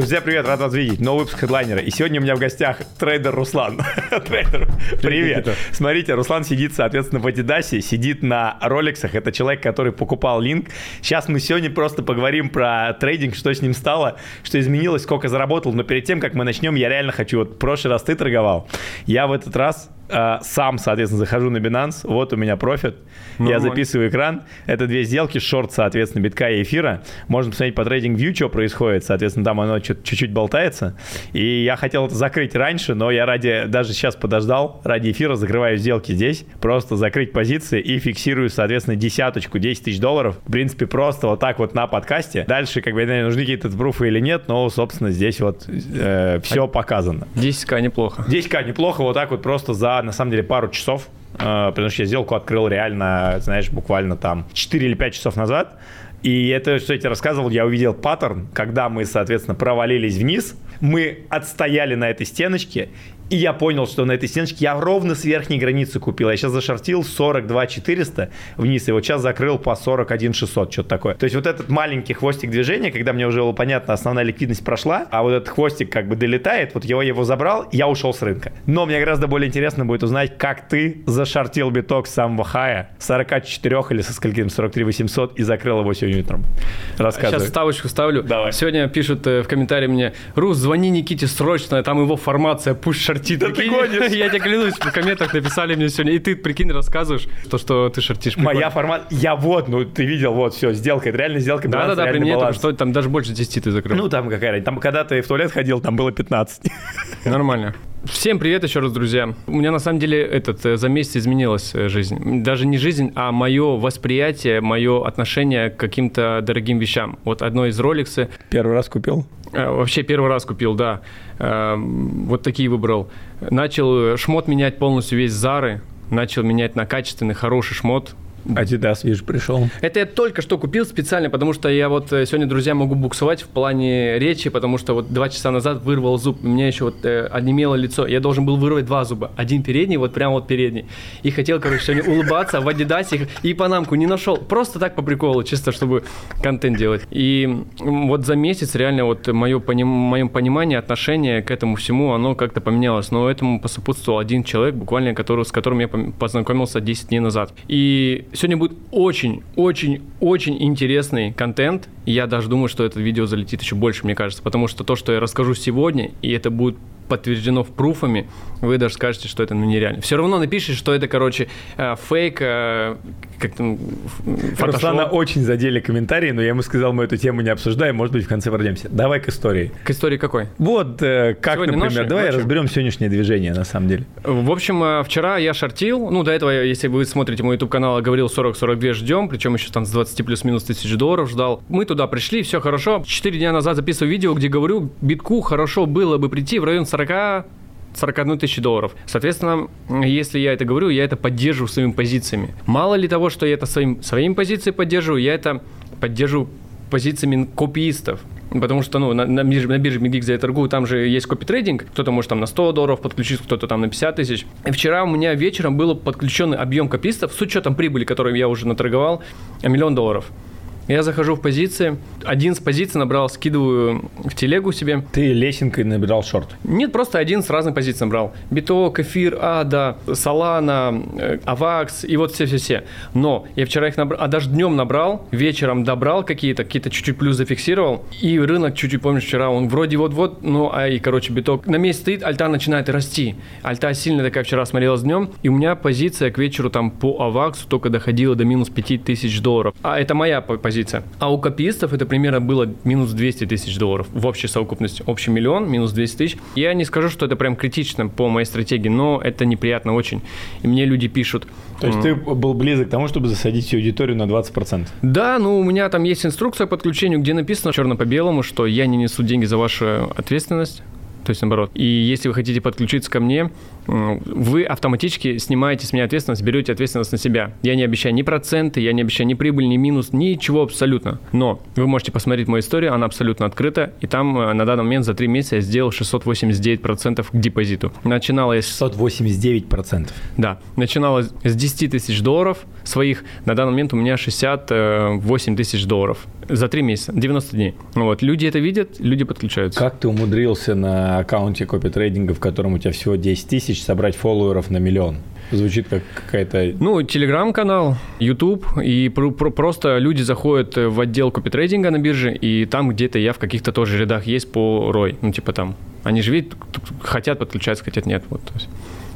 Друзья, привет, рад вас видеть. Новый выпуск хедлайнера. И сегодня у меня в гостях трейдер Руслан. трейдер, привет. Смотрите, Руслан сидит, соответственно, в Адидасе, сидит на Ролексах. Это человек, который покупал линк. Сейчас мы сегодня просто поговорим про трейдинг, что с ним стало, что изменилось, сколько заработал. Но перед тем, как мы начнем, я реально хочу, вот в прошлый раз ты торговал. Я в этот раз э, сам, соответственно, захожу на Binance. Вот у меня профит. Я записываю экран. Это две сделки, шорт, соответственно, битка и эфира. Можно посмотреть по TradingView, что происходит. Соответственно, там оно чуть-чуть болтается. И я хотел это закрыть раньше, но я ради, даже сейчас подождал, ради эфира закрываю сделки здесь. Просто закрыть позиции и фиксирую, соответственно, десяточку, 10 тысяч долларов. В принципе, просто вот так вот на подкасте. Дальше, как бы, не нужны какие-то пруфы или нет, но, собственно, здесь вот э, все показано. 10к неплохо. 10к неплохо, вот так вот просто за, на самом деле, пару часов э, потому что я сделку открыл реально, знаешь, буквально там 4 или 5 часов назад. И это, что я тебе рассказывал, я увидел паттерн, когда мы, соответственно, провалились вниз, мы отстояли на этой стеночке, и я понял, что на этой стеночке я ровно с верхней границы купил. Я сейчас зашортил 42 400 вниз, и вот сейчас закрыл по 41 600, что-то такое. То есть вот этот маленький хвостик движения, когда мне уже было понятно, основная ликвидность прошла, а вот этот хвостик как бы долетает, вот его его забрал, я ушел с рынка. Но мне гораздо более интересно будет узнать, как ты зашортил биток с самого хая, 44 или со скольким, 43 800 и закрыл его сегодня утром. Рассказывай. Сейчас ставочку ставлю. Давай. Сегодня пишут э, в комментарии мне, Рус, звони Никите срочно, там его формация, пусть шортит. Да ты гонишь. Я тебе клянусь, в комментах написали мне сегодня, и ты, прикинь, рассказываешь, то, что ты шортишь. Моя формат, я вот, ну ты видел, вот, все, сделка, это реально сделка, Да-да-да, при мне там, что там даже больше 10 ты закрыл. Ну там какая там когда ты в туалет ходил, там было 15. Нормально. Всем привет еще раз, друзья. У меня на самом деле этот за месяц изменилась э, жизнь. Даже не жизнь, а мое восприятие, мое отношение к каким-то дорогим вещам. Вот одно из роликсы. Первый раз купил? Э, вообще первый раз купил, да. Э, вот такие выбрал. Начал шмот менять полностью весь Зары. Начал менять на качественный, хороший шмот. Adidas, вижу, пришел. Это я только что купил специально, потому что я вот э, сегодня, друзья, могу буксовать в плане речи, потому что вот два часа назад вырвал зуб, у меня еще вот э, онемело лицо. Я должен был вырвать два зуба. Один передний, вот прям вот передний. И хотел, короче, сегодня улыбаться в Адидасе и панамку не нашел. Просто так по приколу, чисто чтобы контент делать. И вот за месяц реально вот мое, поним, мое понимание, отношение к этому всему, оно как-то поменялось. Но этому посопутствовал один человек, буквально который, с которым я познакомился 10 дней назад. И Сегодня будет очень-очень-очень интересный контент. Я даже думаю, что это видео залетит еще больше, мне кажется, потому что то, что я расскажу сегодня, и это будет подтверждено пруфами, вы даже скажете, что это ну, нереально. Все равно напишите, что это, короче, э, фейк, э, как там, Руслана очень задели комментарии, но я ему сказал, мы эту тему не обсуждаем, может быть, в конце пройдемся. Давай к истории. К истории какой? Вот, э, как, Сегодня например, ночью? давай ночью? разберем сегодняшнее движение, на самом деле. В общем, вчера я шортил, ну, до этого, если вы смотрите мой YouTube-канал, говорил 40-42 ждем, причем еще там с 20 плюс-минус тысяч долларов ждал. Мы туда пришли, все хорошо. Четыре дня назад записываю видео, где говорю, битку хорошо было бы прийти в район 40 40 41 тысячи долларов. Соответственно, если я это говорю, я это поддерживаю своими позициями. Мало ли того, что я это своим, своими позициями поддерживаю, я это поддерживаю позициями копиистов. Потому что ну, на, на бирже, на бирже MGX я торгую, там же есть копитрейдинг, кто-то может там на 100 долларов подключить, кто-то там на 50 тысяч. И вчера у меня вечером был подключенный объем копистов с учетом прибыли, которую я уже наторговал, миллион долларов. Я захожу в позиции, один с позиций набрал, скидываю в телегу себе. Ты лесенкой набирал шорт? Нет, просто один с разных позиций набрал. Биток, эфир, ада, солана, э, авакс и вот все-все-все. Но я вчера их набрал, а даже днем набрал, вечером добрал какие-то, какие-то чуть-чуть плюс зафиксировал. И рынок чуть-чуть, помнишь, вчера он вроде вот-вот, ну, а и, короче, биток на месте стоит, альта начинает расти. Альта сильно такая вчера смотрелась днем, и у меня позиция к вечеру там по аваксу только доходила до минус 5000 долларов. А это моя позиция позиция. А у копиистов это примерно было минус 200 тысяч долларов в общей совокупности. Общий миллион, минус 200 тысяч. Я не скажу, что это прям критично по моей стратегии, но это неприятно очень. И мне люди пишут... То есть ты был близок к тому, чтобы засадить всю аудиторию на 20%? Да, ну у меня там есть инструкция по подключению, где написано черно по белому, что я не несу деньги за вашу ответственность то есть наоборот. И если вы хотите подключиться ко мне, вы автоматически снимаете с меня ответственность, берете ответственность на себя. Я не обещаю ни проценты, я не обещаю ни прибыль, ни минус, ничего абсолютно. Но вы можете посмотреть мою историю, она абсолютно открыта, и там э, на данный момент за три месяца я сделал 689% к депозиту. Начинала я с... 689%? Да. Начинала с 10 тысяч долларов своих, на данный момент у меня 68 тысяч долларов. За 3 месяца, 90 дней. Вот, люди это видят, люди подключаются. Как ты умудрился на аккаунте копи трейдинга, в котором у тебя всего 10 тысяч, собрать фолловеров на миллион? Звучит как какая-то... Ну, телеграм-канал, YouTube, и про- про- просто люди заходят в отдел копитрейдинга на бирже, и там где-то я в каких-то тоже рядах есть по ROI. Ну, типа там, они же видят, хотят подключаться, хотят нет. Вот,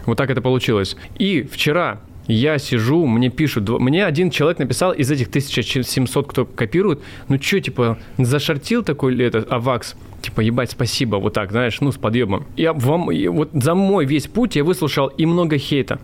вот так это получилось. И вчера я сижу, мне пишут, мне один человек написал из этих 1700, кто копирует, ну что, типа, зашортил такой это, авакс, типа, ебать, спасибо, вот так, знаешь, ну, с подъемом. Я вам, вот за мой весь путь я выслушал и много хейта,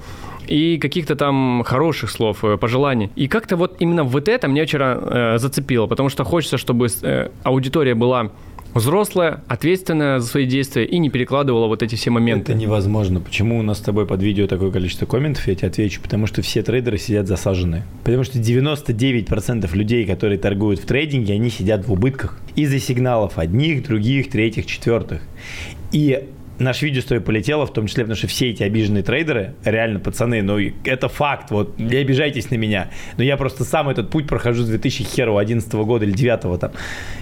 и каких-то там хороших слов, э, пожеланий. И как-то вот именно вот это меня вчера э, зацепило, потому что хочется, чтобы э, аудитория была взрослая, ответственная за свои действия и не перекладывала вот эти все моменты. Это невозможно. Почему у нас с тобой под видео такое количество комментов, я тебе отвечу. Потому что все трейдеры сидят засаженные. Потому что 99% людей, которые торгуют в трейдинге, они сидят в убытках из-за сигналов одних, других, третьих, четвертых. И наш видео с тобой полетело, в том числе, потому что все эти обиженные трейдеры, реально, пацаны, ну, это факт, вот, не обижайтесь на меня, но я просто сам этот путь прохожу с 2011 года или 2009 там,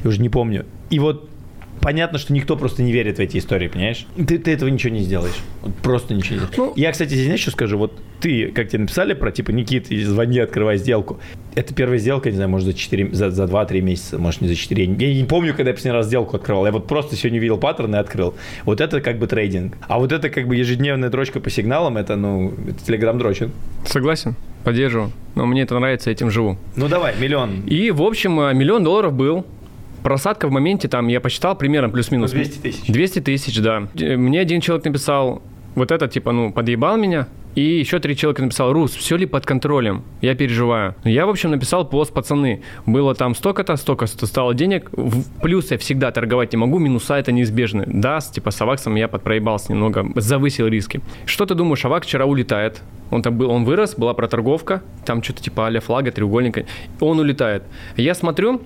я уже не помню. И вот понятно, что никто просто не верит в эти истории, понимаешь? Ты, ты этого ничего не сделаешь. Вот просто ничего не сделаешь. Ну, я, кстати, здесь что скажу? Вот ты, как тебе написали про, типа, Никит, звони, открывай сделку. Это первая сделка, не знаю, может, за, 4, за, за 2-3 месяца, может, не за 4. Я не помню, когда я последний раз сделку открывал. Я вот просто сегодня видел паттерн и открыл. Вот это как бы трейдинг. А вот это как бы ежедневная дрочка по сигналам, это, ну, это телеграм-дрочинг. Согласен. Поддерживаю. Но мне это нравится, этим живу. Ну давай, миллион. И, в общем, э, миллион долларов был просадка в моменте, там, я посчитал примерно плюс-минус. 200 тысяч. 200 тысяч, да. Мне один человек написал, вот это, типа, ну, подъебал меня, и еще три человека написал, Рус, все ли под контролем? Я переживаю. Я, в общем, написал пост, пацаны. Было там столько-то, столько-то стало денег. В плюс я всегда торговать не могу, минуса это неизбежны. Да, с, типа с Аваксом я подпроебался немного, завысил риски. Что ты думаешь, Авак вчера улетает? Он там был, он вырос, была проторговка, там что-то типа а флага, треугольника. Он улетает. Я смотрю,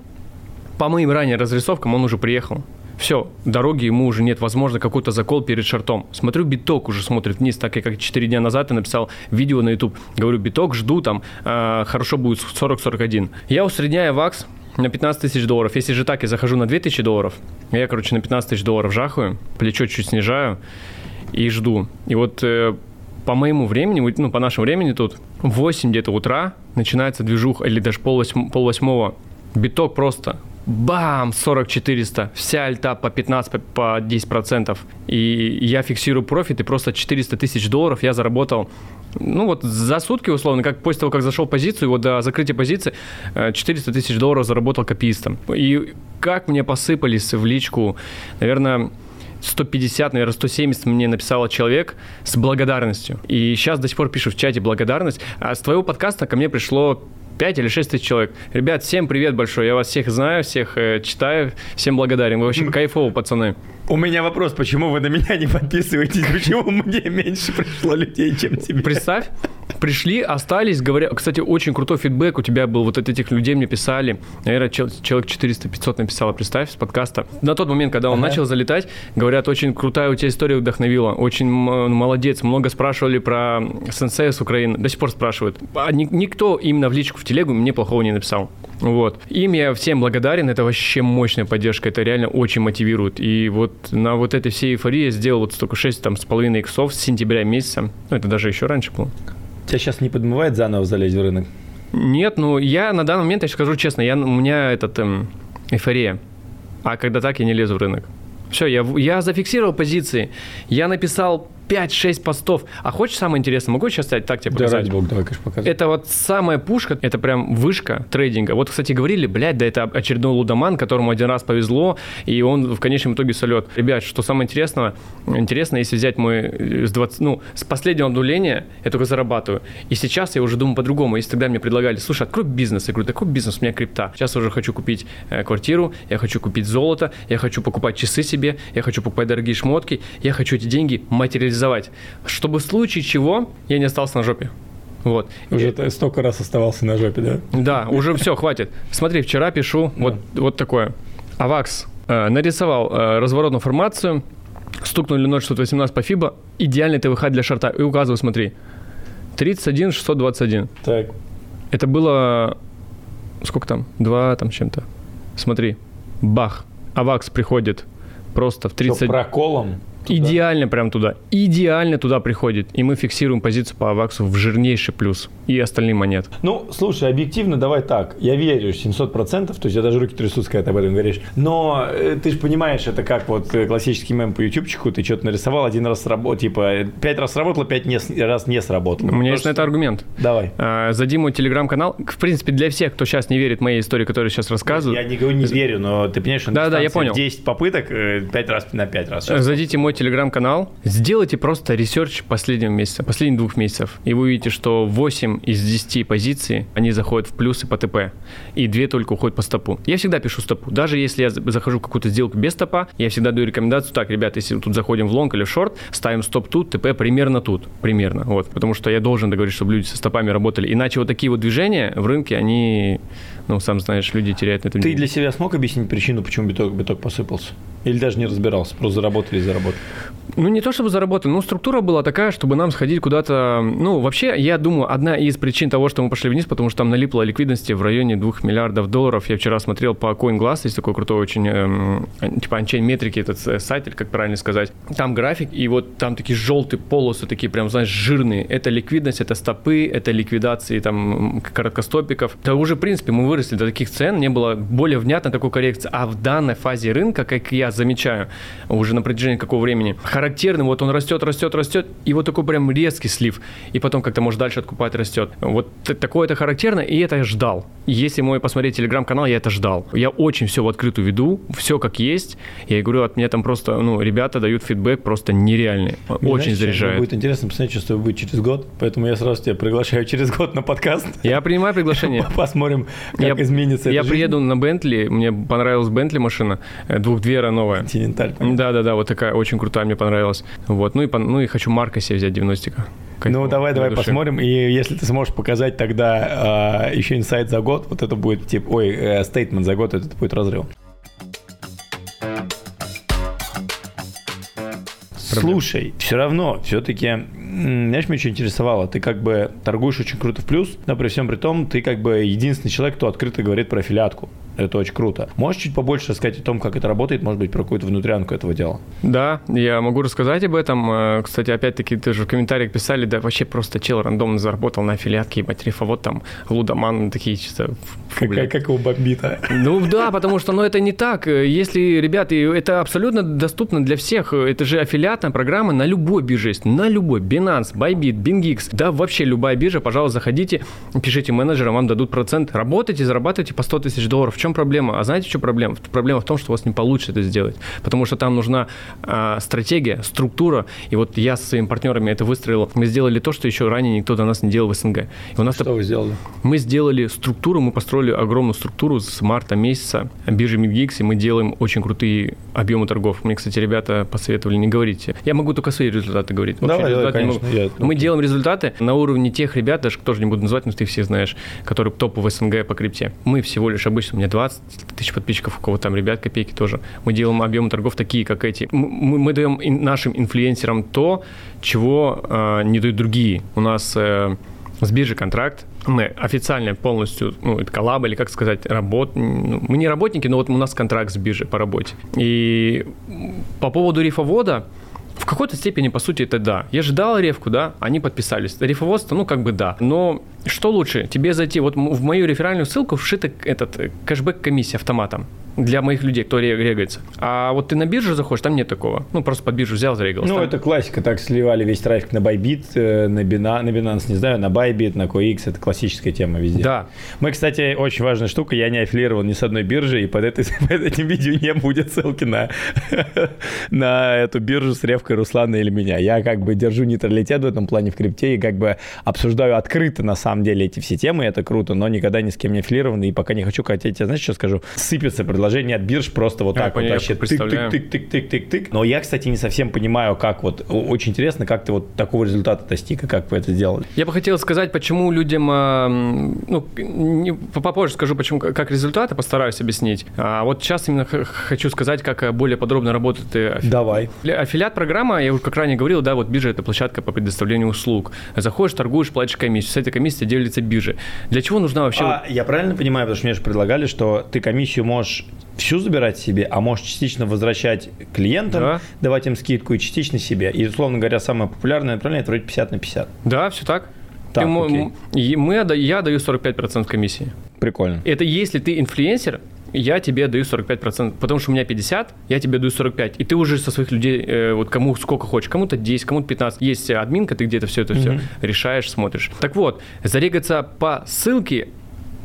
по моим ранее разрисовкам он уже приехал. Все, дороги ему уже нет, возможно, какой-то закол перед шартом. Смотрю, биток уже смотрит вниз, так и как 4 дня назад я написал видео на YouTube. Говорю, биток, жду там, э, хорошо будет 40-41. Я усредняю вакс на 15 тысяч долларов. Если же так, я захожу на 2 тысячи долларов. Я, короче, на 15 тысяч долларов жахаю, плечо чуть снижаю и жду. И вот э, по моему времени, ну, по нашему времени тут, в 8 где-то утра начинается движуха, или даже пол, пол восьмого. Биток просто бам, 40 400, вся альта по 15, по 10 процентов. И я фиксирую профит, и просто 400 тысяч долларов я заработал ну вот за сутки, условно, как после того, как зашел в позицию, вот до закрытия позиции 400 э, тысяч долларов заработал копиистам. И как мне посыпались в личку, наверное, 150, наверное, 170 мне написал человек с благодарностью. И сейчас до сих пор пишут в чате благодарность. А с твоего подкаста ко мне пришло 5 или 6 тысяч человек. Ребят, всем привет большой. Я вас всех знаю, всех э, читаю, всем благодарен. Вы вообще кайфово, пацаны. У меня вопрос, почему вы на меня не подписываетесь? Почему мне меньше пришло людей, чем тебе? Представь, пришли, остались, говоря... Кстати, очень крутой фидбэк у тебя был. Вот от этих людей мне писали. Наверное, человек 400-500 написало, представь, с подкаста. На тот момент, когда он ага. начал залетать, говорят, очень крутая у тебя история вдохновила. Очень молодец. Много спрашивали про сенсея с Украины. До сих пор спрашивают. А никто именно в личку в телегу мне плохого не написал. Вот. Им я всем благодарен. Это вообще мощная поддержка. Это реально очень мотивирует. И вот на вот этой всей эйфории я сделал вот столько 6 там, с половиной иксов с сентября месяца. Ну, это даже еще раньше было. Тебя сейчас не подмывает заново залезть в рынок? Нет, ну я на данный момент, я скажу честно, я, у меня этот эм, эйфория. А когда так, я не лезу в рынок. Все, я, я зафиксировал позиции. Я написал 5-6 постов. А хочешь самое интересное? Могу сейчас так тебе показать? Да, ради бога, давай, конечно, показывай. Это вот самая пушка, это прям вышка трейдинга. Вот, кстати, говорили, блядь, да это очередной лудоман, которому один раз повезло, и он в конечном итоге солет. Ребят, что самое интересное, интересно, если взять мой э, с 20, ну, с последнего обнуления, я только зарабатываю. И сейчас я уже думаю по-другому. Если тогда мне предлагали, слушай, открой бизнес. Я говорю, такой бизнес, у меня крипта. Сейчас уже хочу купить э, квартиру, я хочу купить золото, я хочу покупать часы себе, я хочу покупать дорогие шмотки, я хочу эти деньги материализовать реализовать, чтобы в случае чего я не остался на жопе. Вот. Уже и... столько раз оставался на жопе, да? Да, уже все, хватит. Смотри, вчера пишу вот, вот такое. Авакс э, нарисовал э, разворотную формацию, стукнули 0,618 по фибо, идеальный ТВХ для шарта. И указываю, смотри, 31 621. Так. Это было, сколько там, два там чем-то. Смотри, бах, авакс приходит просто в 30... Что, проколом? Туда. Идеально прям туда. Идеально туда приходит. И мы фиксируем позицию по аваксу в жирнейший плюс. И остальным монет. Ну, слушай, объективно давай так. Я верю 700%, то есть я даже руки трясутся, когда ты об этом говоришь. Но э, ты же понимаешь, это как вот э, классический мем по ютубчику, ты что-то нарисовал, один раз сработал, типа, пять раз сработало, пять не, раз не сработало. У меня есть на это аргумент. Давай. А, зайди мой телеграм-канал. В принципе, для всех, кто сейчас не верит моей истории, которую сейчас рассказываю. Я не говорю, не верю, но ты понимаешь, что да, да, я понял. 10 попыток, 5 э, раз на 5 раз. Сейчас. Зайдите мой телеграм-канал, сделайте просто research последнего месяца, последних двух месяцев, и вы увидите, что 8 из 10 позиций, они заходят в плюсы по ТП, и 2 только уходят по стопу. Я всегда пишу стопу. Даже если я захожу в какую-то сделку без стопа, я всегда даю рекомендацию, так, ребята, если тут заходим в лонг или в шорт, ставим стоп тут, ТП примерно тут, примерно, вот, потому что я должен договорить, чтобы люди со стопами работали, иначе вот такие вот движения в рынке, они ну, сам знаешь, люди теряют на этом. Ты для себя смог объяснить причину, почему биток, биток посыпался? Или даже не разбирался, просто заработали и заработали? Ну, не то чтобы заработали, но структура была такая, чтобы нам сходить куда-то... Ну, вообще, я думаю, одна из причин того, что мы пошли вниз, потому что там налипло ликвидности в районе 2 миллиардов долларов. Я вчера смотрел по CoinGlass, есть такой крутой очень, эм, типа, Unchain метрики, этот э, сайт, или как правильно сказать. Там график, и вот там такие желтые полосы, такие прям, знаешь, жирные. Это ликвидность, это стопы, это ликвидации там короткостопиков. Да уже, в принципе, мы выросли до таких цен, не было более внятной такой коррекции. А в данной фазе рынка, как я замечаю уже на протяжении какого времени, характерным, вот он растет, растет, растет, и вот такой прям резкий слив, и потом как-то может дальше откупать растет. Вот такое это характерно, и это я ждал. Если мой посмотреть телеграм-канал, я это ждал. Я очень все в открытую веду, все как есть. Я говорю, от меня там просто, ну, ребята дают фидбэк просто нереальный. Мне очень заряжает. Будет интересно посмотреть, что будет через год, поэтому я сразу тебя приглашаю через год на подкаст. Я принимаю приглашение. Посмотрим, как изменится Я приеду на Бентли, мне понравилась Бентли машина, э, двухдвера новая. Континенталь. Да-да-да, вот такая очень крутая, мне понравилась. Вот, ну и, ну и хочу Марка себе взять 90-ка. Ну, давай, давай души. посмотрим. И если ты сможешь показать тогда э, еще инсайт за год, вот это будет типа, ой, э, стейтмент за год, это будет разрыв. Слушай, все равно, все-таки, знаешь, меня что интересовало, ты как бы торгуешь очень круто в плюс, но при всем при том, ты как бы единственный человек, кто открыто говорит про аффилиатку. Это очень круто. Можешь чуть побольше рассказать о том, как это работает, может быть, про какую-то внутрянку этого дела? Да, я могу рассказать об этом. Э, кстати, опять-таки, ты же в комментариях писали, да вообще просто чел рандомно заработал на аффилиатке, ебать, вот там лудоман, такие чисто... Как, как, как его бомбит, а? Ну да, потому что ну, это не так. Если, ребята, это абсолютно доступно для всех. Это же аффилиатная программа на любой бирже есть. На любой. Binance, Bybit, BingX. Да, вообще любая биржа. Пожалуйста, заходите, пишите менеджерам, вам дадут процент. Работайте, зарабатывайте по 100 тысяч долларов чем проблема? А знаете, что проблема? Проблема в том, что у вас не получится это сделать. Потому что там нужна а, стратегия, структура. И вот я со своими партнерами это выстроил. Мы сделали то, что еще ранее никто до нас не делал в СНГ. И у нас что это... вы сделали? Мы сделали структуру, мы построили огромную структуру с марта месяца биржи MidGeeks, и мы делаем очень крутые объемы торгов. Мне, кстати, ребята посоветовали не говорить. Я могу только свои результаты говорить. Вообще, давай, давай, конечно. Я... Мы делаем результаты на уровне тех ребят, даже тоже не буду называть, но ты все знаешь, которые топы в СНГ по крипте. Мы всего лишь обычно, у меня 20 тысяч подписчиков, у кого там ребят копейки тоже. Мы делаем объемы торгов такие, как эти. Мы, мы даем нашим инфлюенсерам то, чего э, не дают другие. У нас э, с биржи контракт, мы официально полностью, ну, это коллаба, или как сказать, работ... Ну, мы не работники, но вот у нас контракт с биржей по работе. И по поводу рифовода, в какой-то степени, по сути, это да. Я ждал ревку, да, они подписались. Рифоводство, ну, как бы да. Но что лучше? Тебе зайти, вот в мою реферальную ссылку вшита этот э, кэшбэк комиссия автоматом для моих людей, кто регается. А вот ты на биржу заходишь, там нет такого. Ну, просто под биржу взял, зарегался. Ну, там... это классика. Так сливали весь трафик на Bybit, э, на Binance, на Binance, не знаю, на Bybit, на CoinX. Это классическая тема везде. Да. Мы, кстати, очень важная штука. Я не аффилировал ни с одной биржей, и под, этой, под этим видео не будет ссылки на, на эту биржу с ревкой Руслана или меня. Я как бы держу нейтралитет в этом плане в крипте и как бы обсуждаю открыто на самом деле эти все темы. Это круто, но никогда ни с кем не аффилирован. И пока не хочу, хотя я знаешь, что скажу? Сыпется предложение предложения от бирж просто вот так вот вообще тык-тык-тык-тык-тык-тык. Но я, кстати, не совсем понимаю, как вот, очень интересно, как ты вот такого результата достиг и как вы это сделали. Я бы хотел сказать, почему людям, а, ну, попозже скажу, почему, как результаты, постараюсь объяснить. А вот сейчас именно хочу сказать, как более подробно работает э, Давай. Аффилиат программа, я уже как ранее говорил, да, вот биржа это площадка по предоставлению услуг. Заходишь, торгуешь, платишь комиссию. С этой комиссией делится биржа. Для чего нужна вообще? А, я правильно понимаю, потому что мне же предлагали, что ты комиссию можешь всю забирать себе, а можешь частично возвращать клиентам, да. давать им скидку и частично себе. И, условно говоря, самое популярное направление это вроде 50 на 50. Да, все так. Так, мы, мы, я даю 45% комиссии. Прикольно. Это если ты инфлюенсер, я тебе даю 45%, потому что у меня 50, я тебе даю 45, и ты уже со своих людей, э, вот кому сколько хочешь, кому-то 10, кому-то 15, есть админка, ты где-то все это все решаешь, смотришь. Так вот, зарегаться по ссылке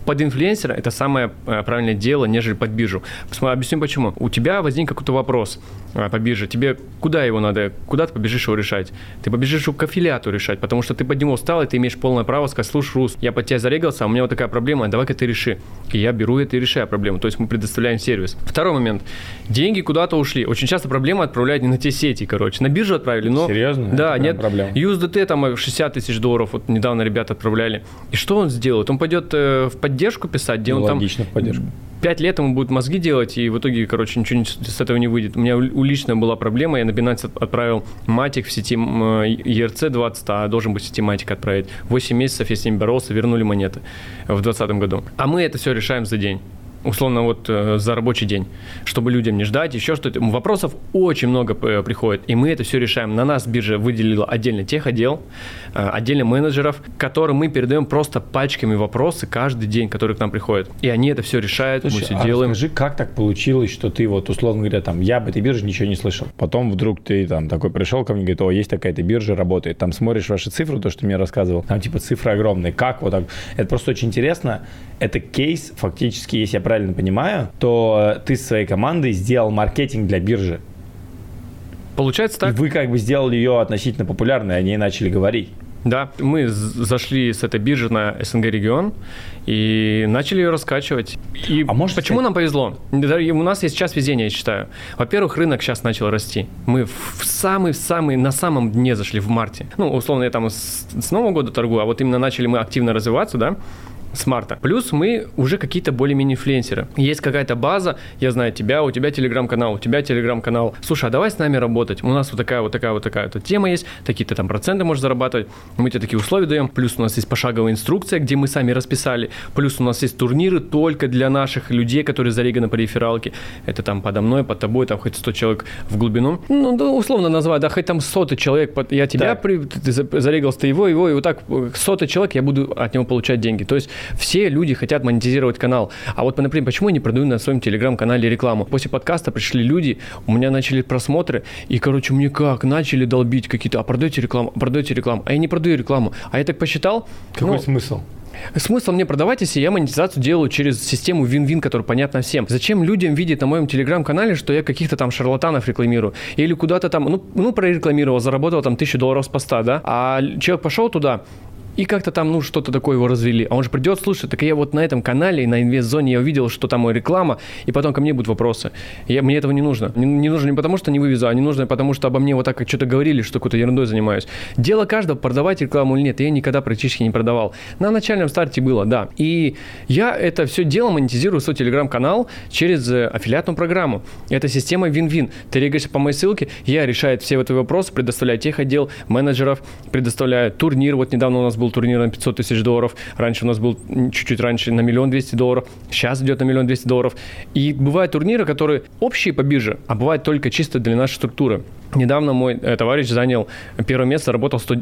под инфлюенсера это самое э, правильное дело, нежели под биржу. Объясню почему. У тебя возник какой-то вопрос э, по бирже, тебе куда его надо, куда ты побежишь его решать? Ты побежишь к аффилиату решать, потому что ты под него встал, и ты имеешь полное право сказать, слушай, Рус, я под тебя зарегался, а у меня вот такая проблема, давай-ка ты реши. И я беру это и решаю проблему. То есть мы предоставляем сервис. Второй момент. Деньги куда-то ушли. Очень часто проблемы отправляют не на те сети, короче. На биржу отправили, но... Серьезно? Да, это нет. Проблема. USDT там 60 тысяч долларов, вот недавно ребята отправляли. И что он сделает? Он пойдет э, в поддержку поддержку писать, где ну, он логично, там... поддержку. Пять лет ему будет мозги делать, и в итоге, короче, ничего с этого не выйдет. У меня у лично была проблема, я на Binance отправил матик в сети ERC 20, а должен был в сети матик отправить. 8 месяцев я с ним боролся, вернули монеты в 2020 году. А мы это все решаем за день условно вот э, за рабочий день, чтобы людям не ждать, еще что-то. Вопросов очень много э, приходит, и мы это все решаем. На нас биржа выделила отдельно техотдел, э, отдельно менеджеров, которым мы передаем просто пачками вопросы каждый день, которые к нам приходят. И они это все решают, Слушай, мы все а делаем. Скажи, как так получилось, что ты вот, условно говоря, там, я об этой бирже ничего не слышал. Потом вдруг ты там такой пришел ко мне, говорит, о, есть такая-то биржа, работает. Там смотришь ваши цифры, то, что ты мне рассказывал, там типа цифры огромные. Как вот так? Это просто очень интересно. Это кейс, фактически, если я правильно понимаю, то ты с своей командой сделал маркетинг для биржи. Получается так. И вы как бы сделали ее относительно популярной, о ней начали говорить. Да, мы зашли с этой биржи на СНГ регион и начали ее раскачивать. И а может почему сказать... нам повезло? У нас есть сейчас везение, я считаю. Во-первых, рынок сейчас начал расти. Мы в самый-самый, на самом дне зашли в марте. Ну, условно, я там с, с Нового года торгую, а вот именно начали мы активно развиваться, да, с марта. Плюс мы уже какие-то более-менее инфлюенсеры. Есть какая-то база, я знаю тебя, у тебя телеграм-канал, у тебя телеграм-канал. Слушай, а давай с нами работать. У нас вот такая вот такая вот такая вот тема есть, такие-то там проценты можешь зарабатывать. Мы тебе такие условия даем. Плюс у нас есть пошаговая инструкция, где мы сами расписали. Плюс у нас есть турниры только для наших людей, которые зареганы по рефералке. Это там подо мной, под тобой, там хоть 100 человек в глубину. Ну, да, условно называть, да, хоть там сотый человек, я тебя при, ты зарегался, ты его, его, и вот так сотый человек, я буду от него получать деньги. То есть все люди хотят монетизировать канал. А вот, например, почему я не продаю на своем телеграм-канале рекламу? После подкаста пришли люди, у меня начали просмотры, и, короче, мне как, начали долбить какие-то, а продаете рекламу, а продаете рекламу, а я не продаю рекламу. А я так посчитал. Какой ну, смысл? Смысл мне продавать, если я монетизацию делаю через систему вин-вин, которая понятна всем. Зачем людям видеть на моем телеграм-канале, что я каких-то там шарлатанов рекламирую? Или куда-то там, ну, ну прорекламировал, заработал там тысячу долларов с поста, да? А человек пошел туда, и как-то там, ну, что-то такое его развели. А он же придет, слушай, так я вот на этом канале, на инвест-зоне я увидел, что там реклама, и потом ко мне будут вопросы. Я, мне этого не нужно. Не, не нужно не потому, что не вывезу, а не нужно потому, что обо мне вот так как что-то говорили, что какой-то ерундой занимаюсь. Дело каждого, продавать рекламу или нет, я никогда практически не продавал. На начальном старте было, да. И я это все дело монетизирую свой телеграм-канал через э, аффилиатную программу. Это система вин-вин. Ты регаешься по моей ссылке, я решаю все эти вопросы, предоставляю тех отдел, менеджеров, предоставляю турнир. Вот недавно у нас был был турнир на 500 тысяч долларов, раньше у нас был чуть-чуть раньше на миллион двести долларов, сейчас идет на миллион двести долларов. И бывают турниры, которые общие по бирже, а бывают только чисто для нашей структуры. Недавно мой э, товарищ занял первое место, работал 100,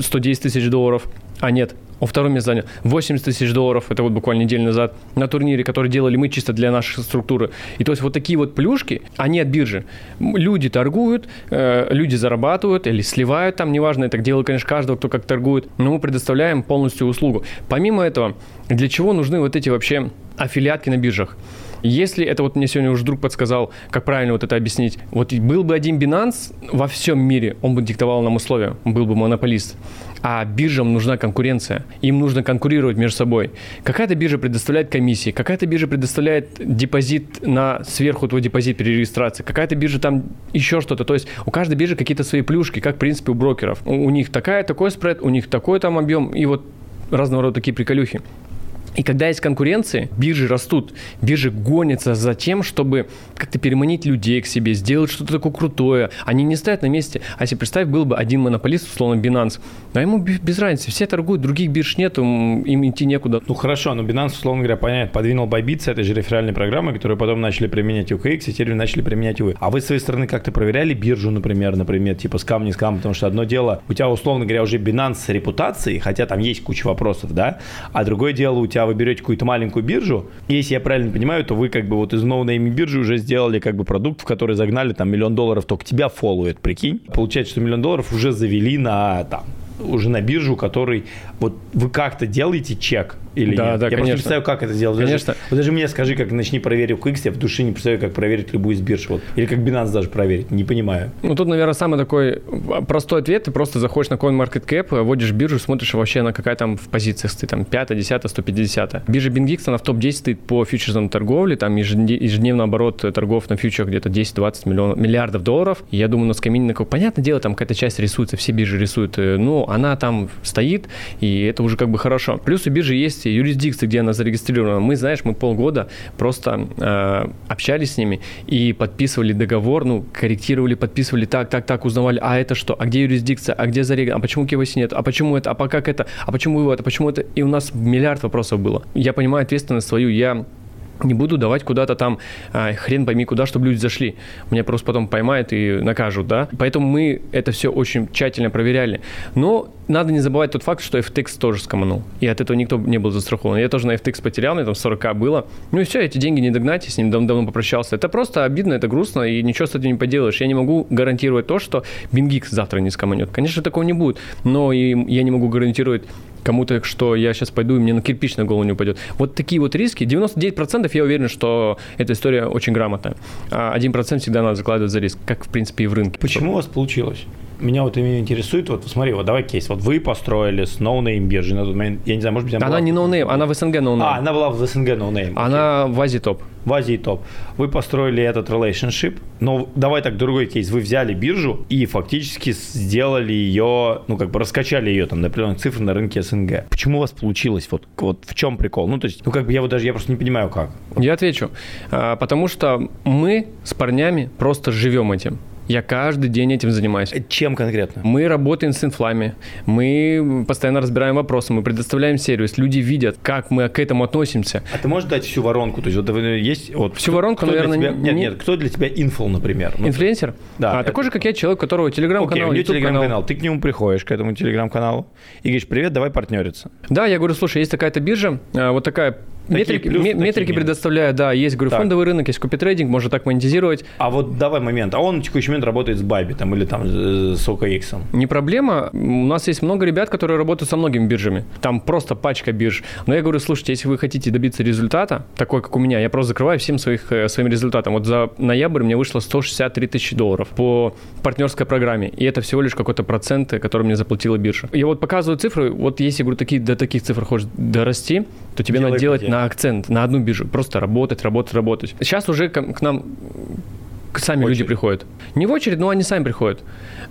110 тысяч долларов. А нет, он второе место занял 80 тысяч долларов, это вот буквально неделю назад, на турнире, который делали мы чисто для нашей структуры. И то есть вот такие вот плюшки, они от биржи. Люди торгуют, э, люди зарабатывают или сливают там, неважно, это делает, конечно, каждого, кто как торгует, но мы предоставляем полностью услугу. Помимо этого, для чего нужны вот эти вообще аффилиатки на биржах. Если это вот мне сегодня уже друг подсказал, как правильно вот это объяснить. Вот был бы один Binance во всем мире, он бы диктовал нам условия, он был бы монополист. А биржам нужна конкуренция. Им нужно конкурировать между собой. Какая-то биржа предоставляет комиссии, какая-то биржа предоставляет депозит на сверху твой депозит при регистрации, какая-то биржа там еще что-то. То есть у каждой биржи какие-то свои плюшки, как в принципе у брокеров. У, у них такая, такой спред, у них такой там объем, и вот разного рода такие приколюхи. И когда есть конкуренция, биржи растут, биржи гонятся за тем, чтобы как-то переманить людей к себе, сделать что-то такое крутое. Они не стоят на месте. А если представь, был бы один монополист, условно, Binance, а ему без разницы, все торгуют, других бирж нет, им идти некуда. Ну хорошо, но Binance, условно говоря, понятно, подвинул Bybit с этой же реферальной программой, которую потом начали применять UKX, и теперь начали применять вы. А вы с своей стороны как-то проверяли биржу, например, например, типа скам, не скам, потому что одно дело, у тебя, условно говоря, уже Binance с репутацией, хотя там есть куча вопросов, да, а другое дело, у тебя вы берете какую-то маленькую биржу, если я правильно понимаю, то вы как бы вот из no-name биржи уже сделали как бы продукт, в который загнали там миллион долларов, только тебя фолловит, прикинь. Получается, что миллион долларов уже завели на там уже на биржу, который вот вы как-то делаете чек или да, нет? Да, я конечно. просто не представляю, как это. Конечно. Даже, вот даже мне скажи, как начни проверить QX, я в душе не представляю, как проверить любую из бирж. Вот. Или как Binance даже проверить, не понимаю. Ну, тут, наверное, самый такой простой ответ. Ты просто заходишь на CoinMarketCap, вводишь биржу, смотришь вообще, на какая там в позициях стоит, там 5, 10, 150. Биржа BingX, она в топ-10 стоит по фьючерсам торговли, там ежедневно оборот торгов на фьючерсах где-то 10-20 миллионов, миллиардов долларов. И я думаю, на скамине, понятное дело, там какая-то часть рисуется, все биржи рисуют, но она там стоит, и это уже как бы хорошо. Плюс у биржи есть юрисдикция, где она зарегистрирована. Мы, знаешь, мы полгода просто э, общались с ними и подписывали договор, ну, корректировали, подписывали так, так, так, узнавали, а это что, а где юрисдикция, а где зарегистрация, а почему KYC нет, а почему это, а пока как это, а почему его это, почему это, и у нас миллиард вопросов было. Я понимаю ответственность свою, я не буду давать куда-то там а, хрен пойми куда, чтобы люди зашли. Меня просто потом поймают и накажут, да. Поэтому мы это все очень тщательно проверяли. Но надо не забывать тот факт, что FTX тоже скоманул. И от этого никто не был застрахован. Я тоже на FTX потерял, мне там 40 было. Ну и все, эти деньги не догнать, я с ним давно, давно попрощался. Это просто обидно, это грустно, и ничего с этим не поделаешь. Я не могу гарантировать то, что BingX завтра не скоманет. Конечно, такого не будет. Но и я не могу гарантировать кому-то, что я сейчас пойду, и мне на кирпич на голову не упадет. Вот такие вот риски. 99% я уверен, что эта история очень грамотная. А 1% всегда надо закладывать за риск, как, в принципе, и в рынке. Почему у вас получилось? Меня вот именно интересует, вот смотри, вот давай кейс, вот вы построили с no-name биржи на тот момент, я не знаю, может быть, она, она была... не no-name, она в СНГ no-name. А, она была в СНГ no-name. Она в Азии топ. В Азии топ. Вы построили этот relationship, но давай так, другой кейс, вы взяли биржу и фактически сделали ее, ну как бы раскачали ее там на определенных цифр на рынке СНГ. Почему у вас получилось? Вот, вот в чем прикол? Ну то есть, ну как бы я вот даже, я просто не понимаю как. Я отвечу. А, потому что мы с парнями просто живем этим. Я каждый день этим занимаюсь. Чем конкретно? Мы работаем с инфлами, мы постоянно разбираем вопросы, мы предоставляем сервис, люди видят, как мы к этому относимся. А ты можешь дать всю воронку? То есть вот есть вот всю кто, воронку, кто наверное, тебя, нет, нет, кто для тебя инфл, например? Ну, Инфлюенсер? Да. А, это... такой же, как я, человек, у которого телеграм-канал, Окей, телеграм-канал. Ты к нему приходишь, к этому телеграм-каналу, и говоришь, привет, давай партнериться. Да, я говорю, слушай, есть такая-то биржа, а, вот такая метрики, плюсы, метрики предоставляю, да, есть, говорю, так. фондовый рынок, есть копитрейдинг, можно так монетизировать. А вот давай момент, а он в текущий момент работает с Байби там или там с OKX? Не проблема, у нас есть много ребят, которые работают со многими биржами, там просто пачка бирж. Но я говорю, слушайте, если вы хотите добиться результата, такой, как у меня, я просто закрываю всем своих, э, своим результатом. Вот за ноябрь мне вышло 163 тысячи долларов по партнерской программе, и это всего лишь какой-то процент, который мне заплатила биржа. Я вот показываю цифры, вот если, говорю, такие, до таких цифр хочешь дорасти, то тебе Делай надо делать на акцент, на одну биржу. Просто работать, работать, работать. Сейчас уже к, нам сами очередь. люди приходят. Не в очередь, но они сами приходят.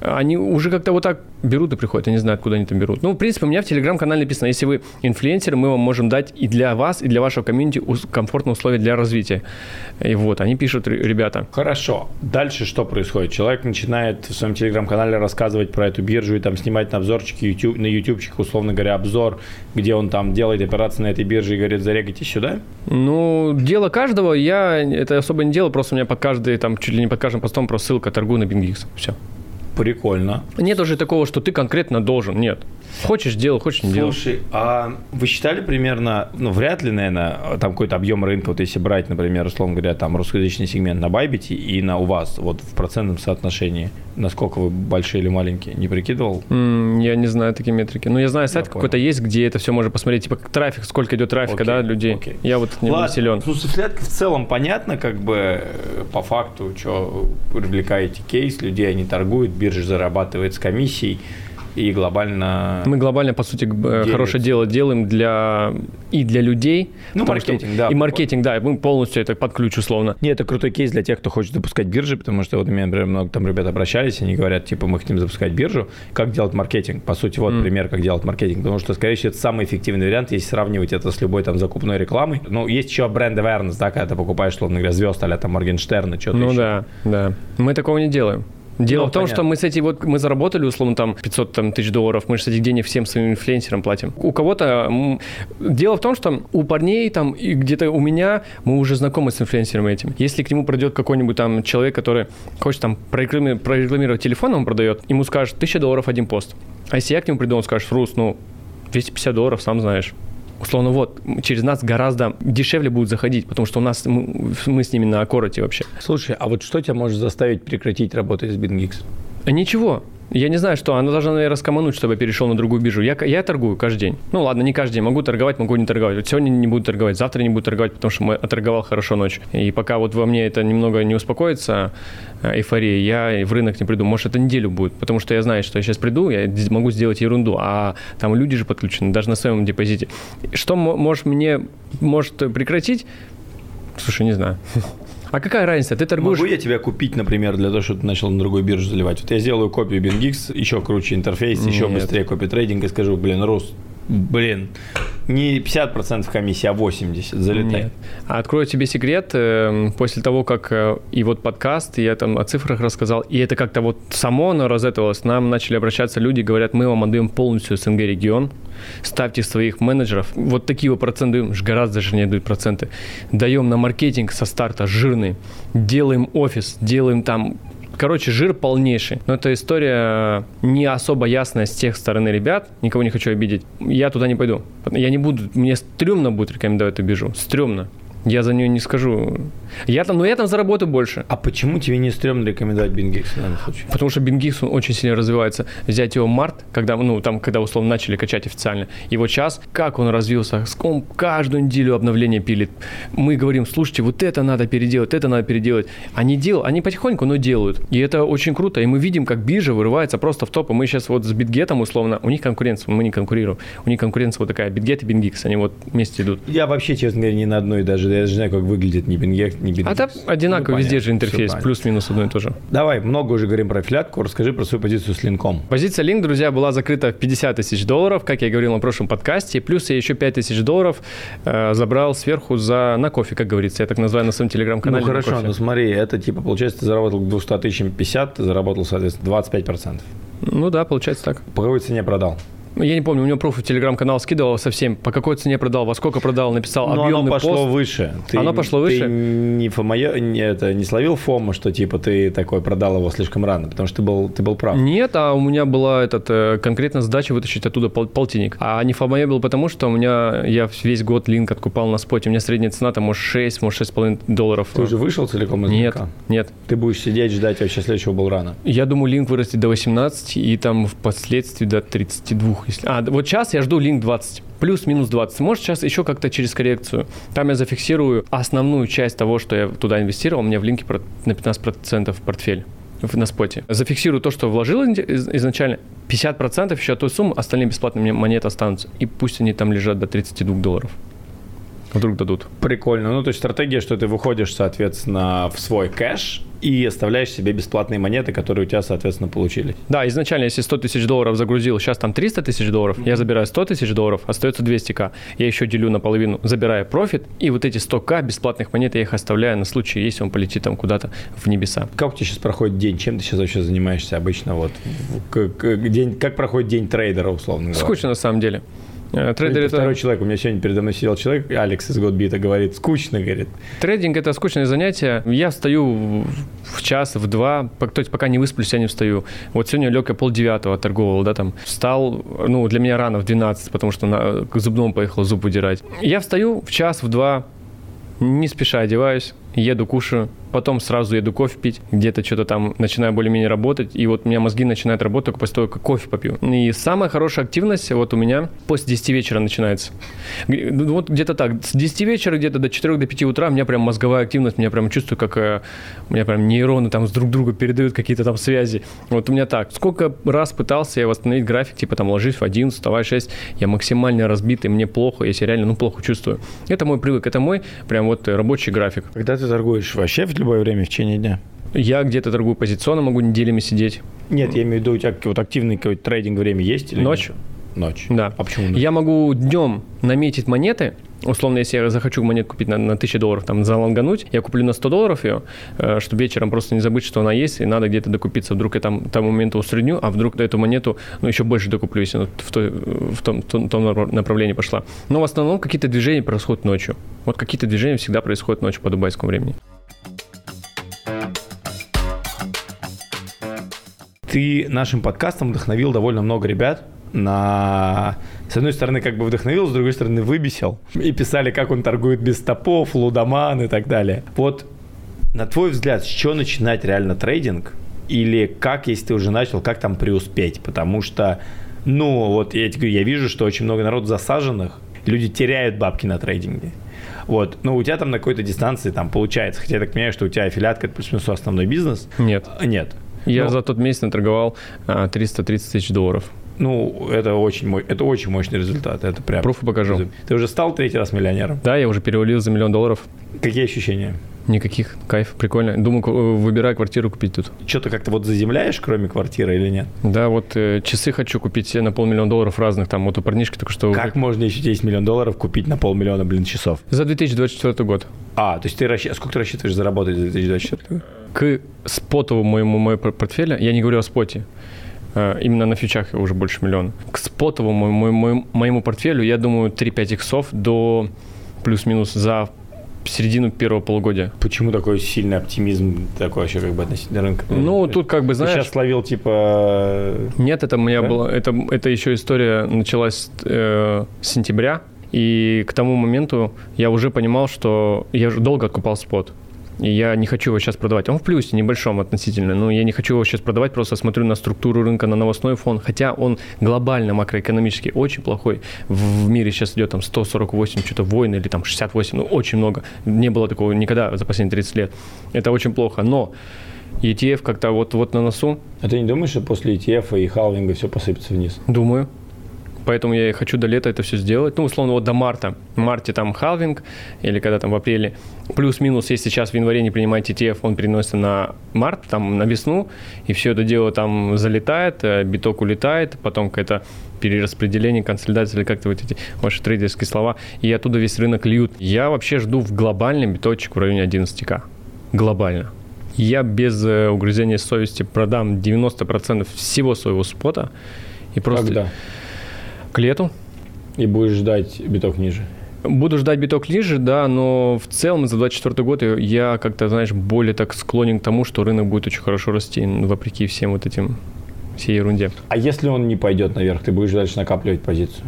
Они уже как-то вот так берут и приходят. Я не знаю, откуда они там берут. Ну, в принципе, у меня в Телеграм-канале написано, если вы инфлюенсер, мы вам можем дать и для вас, и для вашего комьюнити комфортные условия для развития. И вот, они пишут, ребята. Хорошо. Дальше что происходит? Человек начинает в своем Телеграм-канале рассказывать про эту биржу и там снимать на обзорчики YouTube, на ютубчик, условно говоря, обзор, где он там делает операции на этой бирже и говорит, зарегайте сюда? Ну, дело каждого. Я это особо не делал, просто у меня под каждый, там, чуть ли не под каждым постом просто ссылка торгую на BingX. Все. Прикольно. Нет уже такого, что ты конкретно должен, нет. Хочешь делай, хочешь не делай. Слушай, а вы считали примерно, ну, вряд ли, наверное, там какой-то объем рынка, вот если брать, например, условно говоря, там русскоязычный сегмент на Байбите и на у вас, вот в процентном соотношении, насколько вы большие или маленькие, не прикидывал? Mm, я не знаю такие метрики. Ну, я знаю, сайт какой-то есть, где это все можно посмотреть, типа как трафик, сколько идет трафика, okay, да, людей. Okay. Я вот не, Ладно. силен. Ну, в целом понятно, как бы по факту, что привлекаете кейс, людей они торгуют, биржа зарабатывает с комиссией и глобально... Мы глобально, по сути, делится. хорошее дело делаем для и для людей. Ну, маркетинг, что, да. И маркетинг, да, мы полностью это под ключ условно. Не, это крутой кейс для тех, кто хочет запускать биржи, потому что вот у меня, например, много там ребят обращались, они говорят, типа, мы хотим запускать биржу, как делать маркетинг? По сути, вот mm. пример, как делать маркетинг, потому что, скорее всего, это самый эффективный вариант, если сравнивать это с любой там закупной рекламой. Ну, есть еще бренд awareness, да, когда ты покупаешь, условно говоря, звезд, а там Моргенштерна, что-то Ну еще. да, да. Мы такого не делаем. Дело ну, в том, понятно. что мы с этим вот мы заработали условно там 500 там, тысяч долларов, мы же с этих денег всем своим инфлюенсерам платим. У кого-то дело в том, что у парней там и где-то у меня мы уже знакомы с инфлюенсером этим. Если к нему придет какой-нибудь там человек, который хочет там прорекламировать, прорекламировать телефон, он продает, ему скажет 1000 долларов один пост. А если я к нему приду, он скажет, Фрус, ну 250 долларов, сам знаешь условно, вот, через нас гораздо дешевле будет заходить, потому что у нас, мы, мы с ними на аккороте вообще. Слушай, а вот что тебя может заставить прекратить работать с BitGeeks? Ничего. Я не знаю, что. Она должна, наверное, раскомануть, чтобы я перешел на другую биржу. Я, я торгую каждый день. Ну ладно, не каждый день. Могу торговать, могу не торговать. Вот сегодня не буду торговать, завтра не буду торговать, потому что мы оторговал хорошо ночь. И пока вот во мне это немного не успокоится, э, эйфория, я в рынок не приду. Может, это неделю будет, потому что я знаю, что я сейчас приду, я могу сделать ерунду, а там люди же подключены, даже на своем депозите. Что может мне может прекратить? Слушай, не знаю. А какая разница? Ты торгуешь... Могу я тебя купить, например, для того, чтобы ты начал на другую биржу заливать? Вот я сделаю копию BingX, еще круче интерфейс, Нет. еще быстрее копи трейдинг и скажу, блин, Рус, блин, не 50% комиссии, а 80%. Залетай. Нет. А открою тебе секрет. Эм, после того, как э, и вот подкаст, я там о цифрах рассказал, и это как-то вот само оно розетовалось, нам начали обращаться люди, говорят, мы вам отдаем полностью СНГ регион, ставьте своих менеджеров. Вот такие вот проценты, гораздо жирнее дают проценты. Даем на маркетинг со старта жирный, делаем офис, делаем там Короче, жир полнейший. Но эта история не особо ясная с тех стороны ребят. Никого не хочу обидеть. Я туда не пойду. Я не буду, мне стрёмно будет рекомендовать эту биржу. Стрёмно. Я за нее не скажу. Я там, ну я там заработаю больше. А почему тебе не стрёмно рекомендовать BingX в данном случае? Потому что BingX он очень сильно развивается. Взять его март, когда, ну, там, когда условно начали качать официально, его час, как он развился, он каждую неделю обновление пилит. Мы говорим, слушайте, вот это надо переделать, это надо переделать. Они делают, они потихоньку, но делают. И это очень круто. И мы видим, как биржа вырывается просто в топ. И мы сейчас вот с BitGet условно, у них конкуренция, мы не конкурируем. У них конкуренция вот такая, BitGet и BingX, они вот вместе идут. Я вообще, честно говоря, ни на одной даже, я даже знаю, как выглядит ни BingX, ни BitGet. А там одинаково, ну, везде же интерфейс, плюс-минус одно и то же. Давай, много уже говорим про аффилиатку, расскажи про свою позицию с линком. Позиция линк, друзья, была закрыта в 50 тысяч долларов, как я говорил на прошлом подкасте, плюс я еще 5 тысяч долларов э, забрал сверху за, на кофе, как говорится, я так называю на своем телеграм-канале. Ну хорошо, ну смотри, это типа, получается, ты заработал к 200 тысячам 50, ты заработал, соответственно, 25%. Ну да, получается так. По какой цене продал? Я не помню, у него профиль в телеграм-канал скидывал совсем, по какой цене продал, во сколько продал, написал Но объемный оно пошло пост. выше. Ты, оно пошло выше? Ты не, фомое, не, это, не словил фома, что типа ты такой продал его слишком рано, потому что ты был, ты был прав. Нет, а у меня была этот, э, конкретно задача вытащить оттуда пол, полтинник. А не фомое был потому, что у меня, я весь год линк откупал на споте, у меня средняя цена там может 6, может 6,5 долларов. Ты уже вышел целиком из Нет, линка? нет. Ты будешь сидеть, ждать вообще следующего был рано? Я думаю, линк вырастет до 18 и там впоследствии до 32. Если... А, вот сейчас я жду линк 20 плюс-минус 20. Может, сейчас еще как-то через коррекцию. Там я зафиксирую основную часть того, что я туда инвестировал, у меня в линке на 15% в портфель на споте. Зафиксирую то, что вложил изначально, 50% еще от той суммы, остальные бесплатные монеты останутся. И пусть они там лежат до 32 долларов. Вдруг дадут. Прикольно. Ну, то есть стратегия, что ты выходишь, соответственно, в свой кэш, и оставляешь себе бесплатные монеты, которые у тебя, соответственно, получились. Да, изначально, если 100 тысяч долларов загрузил, сейчас там 300 тысяч долларов, mm-hmm. я забираю 100 тысяч долларов, остается 200к. Я еще делю наполовину, забираю профит, и вот эти 100к бесплатных монет я их оставляю на случай, если он полетит там куда-то в небеса. Как у тебя сейчас проходит день? Чем ты сейчас вообще занимаешься обычно? Вот, как, день, как проходит день трейдера, условно говоря? Скучно, на самом деле. Э, трейдер это... Второй человек. У меня сегодня передо мной сидел человек, Алекс из Годбита, говорит, скучно, говорит. Трейдинг – это скучное занятие. Я встаю в час, в два, то есть пока не высплюсь, я не встаю. Вот сегодня лег я полдевятого торговал, да, там. Встал, ну, для меня рано, в 12, потому что на, к зубному поехал зуб выдирать. Я встаю в час, в два, не спеша одеваюсь, еду, кушаю, потом сразу еду кофе пить, где-то что-то там начинаю более-менее работать, и вот у меня мозги начинают работать только после того, как кофе попью. И самая хорошая активность вот у меня после 10 вечера начинается. Ну, вот где-то так, с 10 вечера где-то до 4 до 5 утра у меня прям мозговая активность, меня прям чувствую, как э, у меня прям нейроны там с друг друга передают какие-то там связи. Вот у меня так. Сколько раз пытался я восстановить график, типа там ложись в 1, вставай в 6, я максимально разбитый, мне плохо, если реально, ну, плохо чувствую. Это мой привык, это мой прям вот рабочий график. Когда ты торгуешь вообще в любое время в течение дня? Я где-то торгую позиционно, могу неделями сидеть. Нет, я имею в виду, у тебя вот активный какой-то трейдинг время есть или Ночь? Нет? Ночь. Да. А почему ночь? Я могу днем наметить монеты, условно, если я захочу монету купить на, на 1000 долларов, там, залангануть, я куплю на 100 долларов ее, э, чтобы вечером просто не забыть, что она есть, и надо где-то докупиться. Вдруг я там тому моменту усредню, а вдруг эту монету, ну, еще больше докуплю, если она в, той, в, том, том, том направлении пошла. Но в основном какие-то движения происходят ночью. Вот какие-то движения всегда происходят ночью по дубайскому времени. Ты нашим подкастом вдохновил довольно много ребят на... С одной стороны, как бы вдохновил, с другой стороны, выбесил. И писали, как он торгует без стопов, лудоман и так далее. Вот, на твой взгляд, с чего начинать реально трейдинг? Или как, если ты уже начал, как там преуспеть? Потому что, ну, вот я тебе говорю, я вижу, что очень много народу засаженных, люди теряют бабки на трейдинге. Вот. Но у тебя там на какой-то дистанции там получается. Хотя я так понимаю, что у тебя аффилиатка это плюс-минус основной бизнес. Нет. Нет. Я ну, за тот месяц наторговал 330 а, тысяч долларов. Ну, это очень, это очень мощный результат. Это прям... Пруфы покажу. Ты уже стал третий раз миллионером? Да, я уже перевалил за миллион долларов. Какие ощущения? Никаких. Кайф, прикольно. Думаю, выбирай квартиру купить тут. Что-то как-то вот заземляешь, кроме квартиры или нет? Да, вот э, часы хочу купить на полмиллиона долларов разных. Там вот у парнишки только что... Как можно, если 10 миллион долларов, купить на полмиллиона, блин, часов? За 2024 год. А, то есть ты расщ... сколько ты рассчитываешь заработать за 2024 год? К спотовому моему, моему портфелю, я не говорю о споте, э, именно на фьючах уже больше миллиона. К спотовому моему, моему портфелю, я думаю, 3-5 иксов до плюс-минус за середину первого полугодия. Почему такой сильный оптимизм такой вообще как бы относительно рынка? Ну, тут как бы, знаешь... Ты сейчас словил типа... Нет, это у меня да? было... Это, это еще история началась э, с сентября, и к тому моменту я уже понимал, что я уже долго откупал спот. И я не хочу его сейчас продавать. Он в плюсе, небольшом относительно, но я не хочу его сейчас продавать, просто смотрю на структуру рынка, на новостной фон, хотя он глобально макроэкономически очень плохой. В мире сейчас идет там 148 что-то войн или там 68, ну очень много. Не было такого никогда за последние 30 лет. Это очень плохо, но ETF как-то вот, вот на носу. А ты не думаешь, что после ETF и халвинга все посыпется вниз? Думаю. Поэтому я и хочу до лета это все сделать. Ну, условно, вот до марта. В марте там халвинг, или когда там в апреле. Плюс-минус, если сейчас в январе не принимаете ETF, он переносится на март, там на весну, и все это дело там залетает, э, биток улетает, потом какое-то перераспределение, консолидация, или как-то вот эти ваши трейдерские слова, и оттуда весь рынок льют. Я вообще жду в глобальном биточек в районе 11к. Глобально. Я без э, угрызения совести продам 90% всего своего спота. И просто... Когда? К лету. И будешь ждать биток ниже? Буду ждать биток ниже, да, но в целом за 24 год я как-то, знаешь, более так склонен к тому, что рынок будет очень хорошо расти, вопреки всем вот этим, всей ерунде. А если он не пойдет наверх, ты будешь дальше накапливать позицию?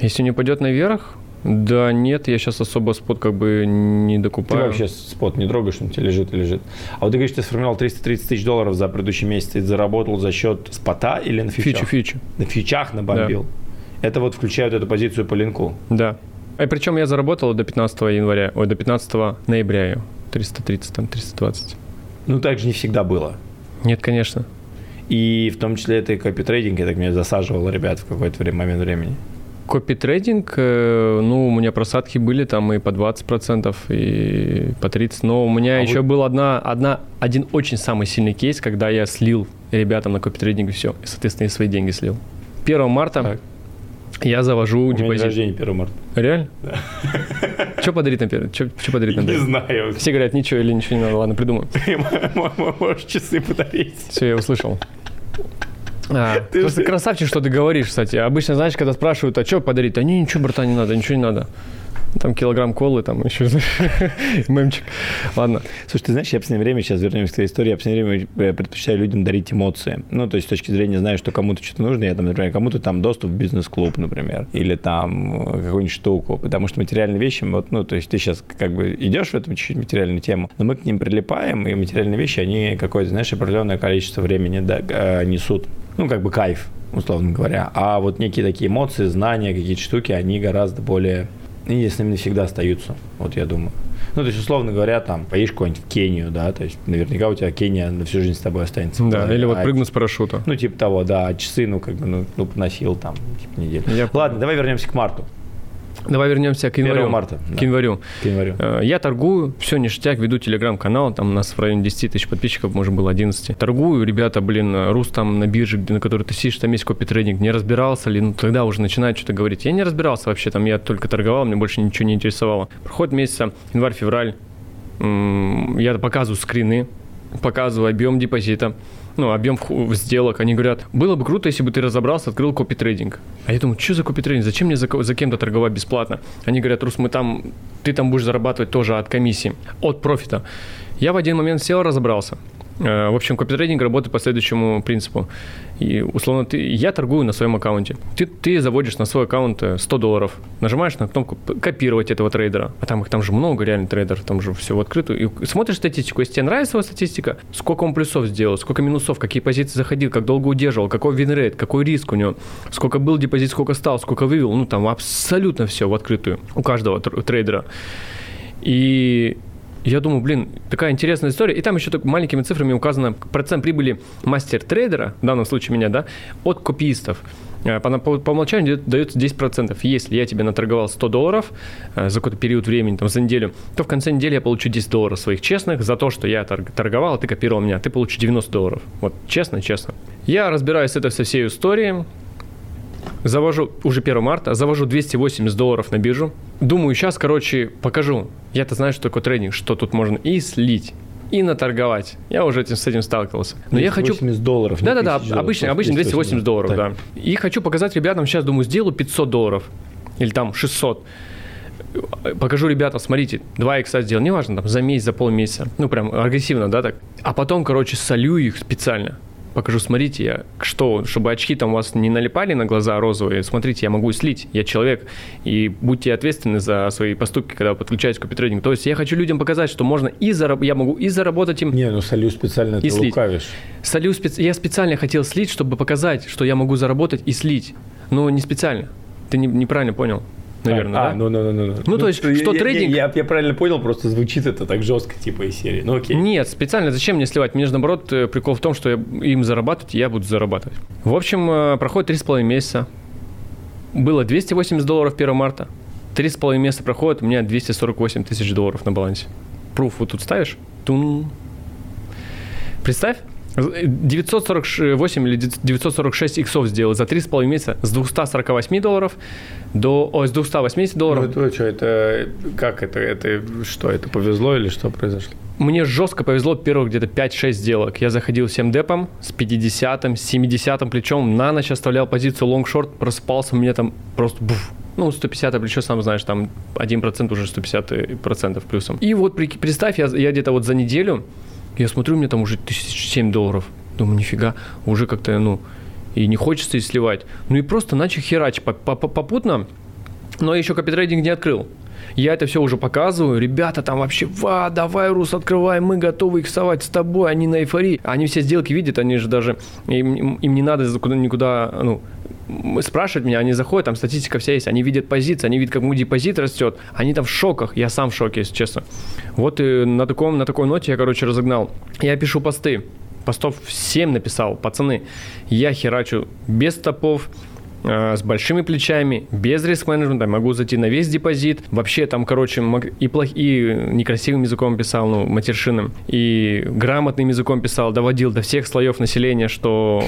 Если не пойдет наверх, да нет, я сейчас особо спот как бы не докупаю. Ты вообще спот не трогаешь, он тебе лежит и лежит. А вот ты говоришь, ты сформировал 330 тысяч долларов за предыдущий месяц, ты заработал за счет спота или на фьючах? Фьючу, фьючу. На фьючах набомбил? Да. Это вот включает эту позицию по линку. Да. И причем я заработал до 15 января, ой, до 15 ноября ее. 330, там, 320. Ну, так же не всегда было. Нет, конечно. И в том числе это и копи-трейдинг, я так меня засаживал ребят в какой-то момент времени. Копи-трейдинг, э, ну, у меня просадки были там и по 20%, и по 30%, но у меня а еще вы... был одна, одна, один очень самый сильный кейс, когда я слил ребятам на копи-трейдинг все, и, соответственно, и свои деньги слил. 1 марта так. Я завожу У депозит. Меня рождение 1 марта. Реально? Да. Что подарить на первый? Что, что подарить на первый? Не знаю. Все говорят, ничего или ничего не надо. Ладно, придумаю. Можешь часы подарить. Все, я услышал. А, ты просто красавчик, что ты говоришь, кстати. Обычно, знаешь, когда спрашивают, а что подарить? А не, ничего, братан, не надо, ничего не надо. Там килограмм колы, там еще мемчик. Ладно. Слушай, ты знаешь, я в последнее время, сейчас вернемся к этой истории, я в последнее время э, предпочитаю людям дарить эмоции. Ну, то есть с точки зрения, знаю, что кому-то что-то нужно, я там, например, кому-то там доступ в бизнес-клуб, например, или там э, какую-нибудь штуку, потому что материальные вещи, вот, ну, то есть ты сейчас как бы идешь в эту чуть-чуть материальную тему, но мы к ним прилипаем, и материальные вещи, они какое-то, знаешь, определенное количество времени да, э, несут. Ну, как бы кайф, условно говоря. А вот некие такие эмоции, знания, какие-то штуки, они гораздо более и с ними навсегда остаются, вот я думаю. Ну, то есть, условно говоря, там, поедешь куда-нибудь в Кению, да, то есть, наверняка у тебя Кения на всю жизнь с тобой останется. Да, да или вот а, прыгну с парашюта. Ну, типа того, да, а часы, ну, как бы, ну, ну носил там, типа, неделю. Я... Ладно, давай вернемся к марту. Давай вернемся к январю. 1 марта. К да. январю. К январю. Э, я торгую, все ништяк, веду телеграм-канал, там у нас в районе 10 тысяч подписчиков, может, было 11. Торгую, ребята, блин, Рус там на бирже, на которой ты сидишь, там есть копи-трейдинг, не разбирался ли, ну тогда уже начинает что-то говорить. Я не разбирался вообще, там я только торговал, мне больше ничего не интересовало. Проходит месяца, январь-февраль, я показываю скрины, показываю объем депозита, ну, объем сделок, они говорят, было бы круто, если бы ты разобрался, открыл копи-трейдинг. А я думаю, что за копи-трейдинг, зачем мне за, за кем-то торговать бесплатно? Они говорят, Рус, мы там, ты там будешь зарабатывать тоже от комиссии, от профита. Я в один момент сел, разобрался. Э, в общем, копитрейдинг работает по следующему принципу. И, условно, ты, я торгую на своем аккаунте. Ты, ты заводишь на свой аккаунт 100 э, долларов, нажимаешь на кнопку «Копировать этого трейдера». А там их там же много, реально, трейдеров, там же все в открытую. И смотришь статистику, если тебе нравится его статистика, сколько он плюсов сделал, сколько минусов, какие позиции заходил, как долго удерживал, какой win rate, какой риск у него, сколько был депозит, сколько стал, сколько вывел. Ну, там абсолютно все в открытую у каждого трейдера. И я думаю, блин, такая интересная история. И там еще так маленькими цифрами указано процент прибыли мастер-трейдера, в данном случае меня, да, от копиистов. Э, по, по, по умолчанию дается 10%. Если я тебе наторговал 100 долларов э, за какой-то период времени, там, за неделю, то в конце недели я получу 10 долларов своих честных за то, что я торговал, а ты копировал меня. Ты получишь 90 долларов. Вот честно, честно. Я разбираюсь с этой со всей историей завожу, уже 1 марта, завожу 280 долларов на биржу. Думаю, сейчас, короче, покажу. Я-то знаю, что такое трейдинг, что тут можно и слить, и наторговать. Я уже этим, с этим сталкивался. Но я хочу... долларов. Да-да-да, обычно, обычно 280 долларов, так. да. И хочу показать ребятам, сейчас, думаю, сделаю 500 долларов. Или там 600 покажу ребятам, смотрите, 2 икса сделал, неважно, там, за месяц, за полмесяца, ну, прям агрессивно, да, так. А потом, короче, солю их специально покажу, смотрите, я, что, чтобы очки там у вас не налипали на глаза розовые, смотрите, я могу слить, я человек, и будьте ответственны за свои поступки, когда вы подключаетесь к копитрейдингу. То есть я хочу людям показать, что можно и зараб... я могу и заработать им. Не, ну солю специально и ты слить. лукавишь. Солю специ... Я специально хотел слить, чтобы показать, что я могу заработать и слить, но не специально. Ты не, неправильно понял наверное, а, да? Ну, ну, ну, ну, ну. Ну, то есть, что я, трейдинг... Я, я, я правильно понял, просто звучит это так жестко, типа из серии. Ну, окей. Нет, специально зачем мне сливать? Мне же, наоборот, э, прикол в том, что я, им зарабатывать, я буду зарабатывать. В общем, э, проходит 3,5 месяца. Было 280 долларов 1 марта. 3,5 месяца проходит, у меня 248 тысяч долларов на балансе. Пруф вот тут ставишь? Тун. Представь, 948 или 946 иксов сделал за 3,5 месяца с 248 долларов до, о, с 280 долларов. Ну, это что, это, как это, это, что, это повезло или что произошло? Мне жестко повезло первых где-то 5-6 сделок. Я заходил всем депом с 50-м, с 70 плечом, на ночь оставлял позицию лонгшорт, просыпался, у меня там просто буф, ну, 150 плечо, сам знаешь, там 1% уже 150% плюсом. И вот представь, я, я где-то вот за неделю я смотрю, у меня там уже тысяч семь долларов. Думаю, нифига, уже как-то, ну, и не хочется и сливать. Ну и просто начал херачить попутно, но еще копитрейдинг не открыл. Я это все уже показываю. Ребята там вообще, ва, давай, Рус, открывай, мы готовы их совать с тобой, они на эйфории. Они все сделки видят, они же даже, им, им не надо никуда, никуда ну, спрашивать меня, они заходят, там статистика вся есть, они видят позиции, они видят, как мой депозит растет, они там в шоках, я сам в шоке, если честно. Вот и на, таком, на такой ноте я, короче, разогнал. Я пишу посты, постов 7 написал, пацаны, я херачу без стопов, с большими плечами, без риск-менеджмента, могу зайти на весь депозит. Вообще там, короче, и, плох... и некрасивым языком писал, ну, матершинным, и грамотным языком писал, доводил до всех слоев населения, что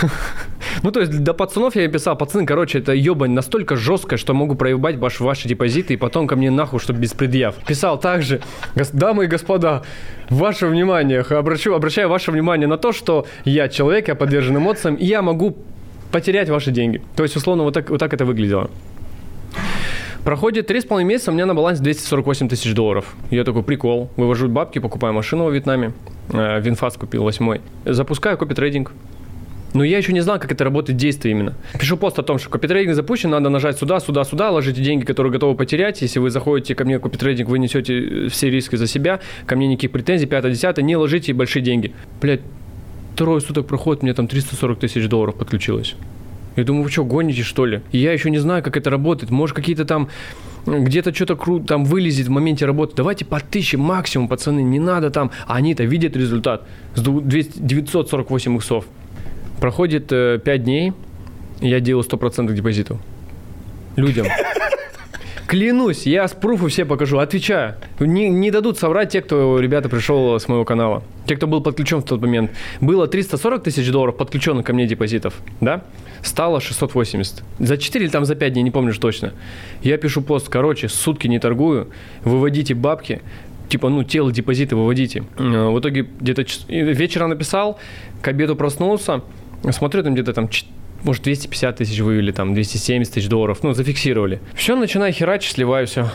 Ну, то есть для пацанов я писал, пацаны, короче, это ебань настолько жесткая, что могу проебать ваш, ваши депозиты и потом ко мне нахуй, чтобы без предъяв. Писал также, дамы и господа, ваше внимание, обращу, обращаю ваше внимание на то, что я человек, я подвержен эмоциям, и я могу потерять ваши деньги. То есть, условно, вот так, вот так это выглядело. Проходит 3,5 месяца, у меня на балансе 248 тысяч долларов. Я такой, прикол, вывожу бабки, покупаю машину во Вьетнаме. Э, VinFast купил, восьмой. Запускаю копи-трейдинг. Но я еще не знал, как это работает в действии именно. Пишу пост о том, что копитрейдинг запущен, надо нажать сюда, сюда, сюда, ложите деньги, которые готовы потерять. Если вы заходите ко мне в копитрейдинг, вы несете все риски за себя, ко мне никаких претензий, 5-10, не ложите большие деньги. Блять, трое суток проходит, мне там 340 тысяч долларов подключилось. Я думаю, вы что, гоните, что ли? И я еще не знаю, как это работает. Может, какие-то там где-то что-то круто там вылезет в моменте работы. Давайте по тысяче максимум, пацаны, не надо там. А они-то видят результат с 200, 948 иксов. Проходит э, 5 дней, я делаю 100% депозитов. Людям. Клянусь, я с пруфу все покажу, отвечаю. Не, не дадут соврать те, кто, ребята, пришел с моего канала. Те, кто был подключен в тот момент. Было 340 тысяч долларов подключенных ко мне депозитов, да? Стало 680. За 4 или там за 5 дней, не помню точно. Я пишу пост, короче, сутки не торгую, выводите бабки, типа, ну, тело депозиты выводите. Э, в итоге где-то вечером написал, к обеду проснулся, смотрю, там где-то там может, 250 тысяч вывели, там, 270 тысяч долларов, ну, зафиксировали. Все, начинаю херачить, сливаю все.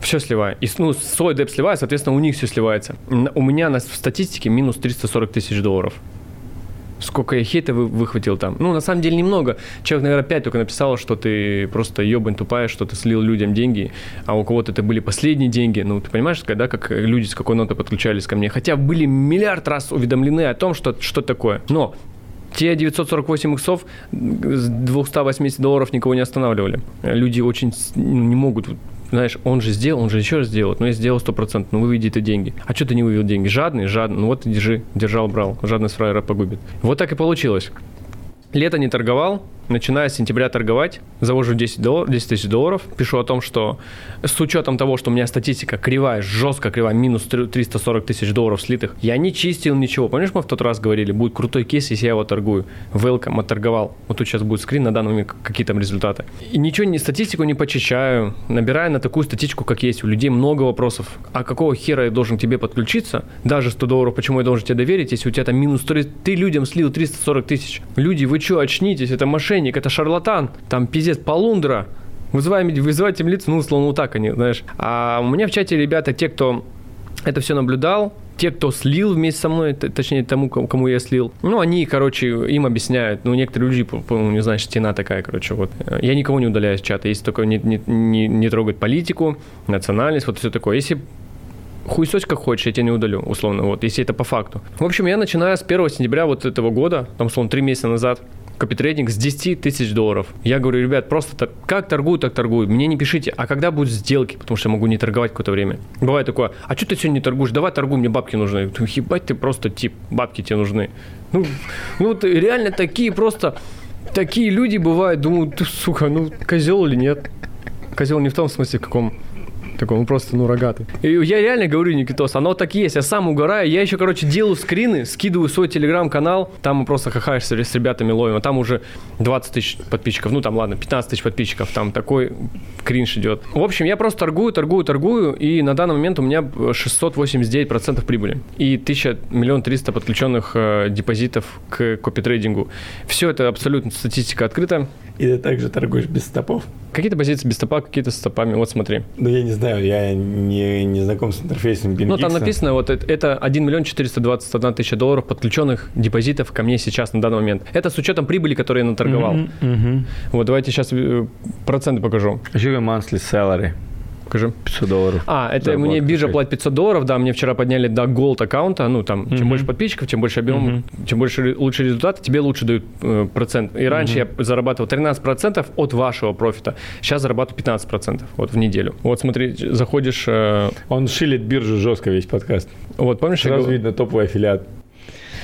Все сливаю. И, ну, свой деп сливаю, соответственно, у них все сливается. У меня на статистике минус 340 тысяч долларов. Сколько я хейта вы, выхватил там. Ну, на самом деле, немного. Человек, наверное, 5 только написал, что ты просто ебань тупая, что ты слил людям деньги, а у кого-то это были последние деньги. Ну, ты понимаешь, когда как люди с какой ноты подключались ко мне. Хотя были миллиард раз уведомлены о том, что что такое. Но те 948 иксов с 280 долларов никого не останавливали. Люди очень ну, не могут знаешь, он же сделал, он же еще раз сделает, но я сделал 100%, ну выведи ты деньги. А что ты не вывел деньги? Жадный? Жадный. Ну вот держи, держал, брал. Жадность фраера погубит. Вот так и получилось. Лето не торговал, начиная с сентября торговать, завожу 10, доллар, 10 тысяч долларов, пишу о том, что с учетом того, что у меня статистика кривая, жестко кривая, минус 340 тысяч долларов слитых, я не чистил ничего. Помнишь, мы в тот раз говорили, будет крутой кейс, если я его торгую. Welcome, отторговал. Вот тут сейчас будет скрин, на данный момент какие там результаты. И ничего, не, статистику не почищаю, набираю на такую статистику, как есть. У людей много вопросов. А какого хера я должен к тебе подключиться? Даже 100 долларов, почему я должен тебе доверить, если у тебя там минус 3, ты людям слил 340 тысяч? Люди, вы что, очнитесь, это мошенник, это шарлатан, там пиздец, полундра, вызываем, вызывать им лица, ну, условно, вот так они, знаешь. А у меня в чате ребята, те, кто это все наблюдал, те, кто слил вместе со мной, точнее, тому, кому я слил, ну, они, короче, им объясняют. Ну, некоторые люди, по-моему, не знаю, стена такая, короче, вот. Я никого не удаляю из чата, если только не, не, не, не трогать политику, национальность, вот все такое. Если хуесось как хочешь, я тебя не удалю, условно, вот, если это по факту. В общем, я начинаю с 1 сентября вот этого года, там, условно, 3 месяца назад, копитрейдинг с 10 тысяч долларов. Я говорю, ребят, просто так, как торгую, так торгую. Мне не пишите, а когда будут сделки, потому что я могу не торговать какое-то время. Бывает такое, а что ты сегодня не торгуешь? Давай торгуй, мне бабки нужны. Ебать ты просто тип, бабки тебе нужны. Ну, ну вот реально такие просто, такие люди бывают, думаю, ты, сука, ну козел или нет? Козел не в том смысле, в каком такой, он просто, ну, рогатый. И я реально говорю, Никитос, оно так есть. Я сам угораю. Я еще, короче, делаю скрины, скидываю свой телеграм-канал. Там мы просто хахаешься с ребятами ловим. А там уже 20 тысяч подписчиков. Ну, там, ладно, 15 тысяч подписчиков. Там такой кринж идет. В общем, я просто торгую, торгую, торгую. И на данный момент у меня 689% прибыли. И 1000 миллион 300 подключенных э, депозитов к копитрейдингу. Все это абсолютно статистика открыта. И ты также торгуешь без стопов? Какие-то позиции без стопа, какие-то с стопами. Вот смотри. Ну, я не знаю, я не, не знаком с интерфейсом BingX. Ну, там написано, вот это 1 миллион 421 тысяча долларов подключенных депозитов ко мне сейчас на данный момент. Это с учетом прибыли, которую я наторговал. Mm-hmm, mm-hmm. Вот давайте сейчас э, проценты покажу. Живи monthly salary. Покажи. 500 долларов. А, это Зарплатка мне биржа платит 500 долларов, да, мне вчера подняли до Gold аккаунта, ну, там, mm-hmm. чем больше подписчиков, чем больше объем, mm-hmm. чем больше лучше результат, тебе лучше дают э, процент. И раньше mm-hmm. я зарабатывал 13% от вашего профита, сейчас зарабатываю 15% вот в неделю. Вот смотри, заходишь... Э... Он шилит биржу жестко весь подкаст. Вот, помнишь? Сразу я... видно топовый аффилиат.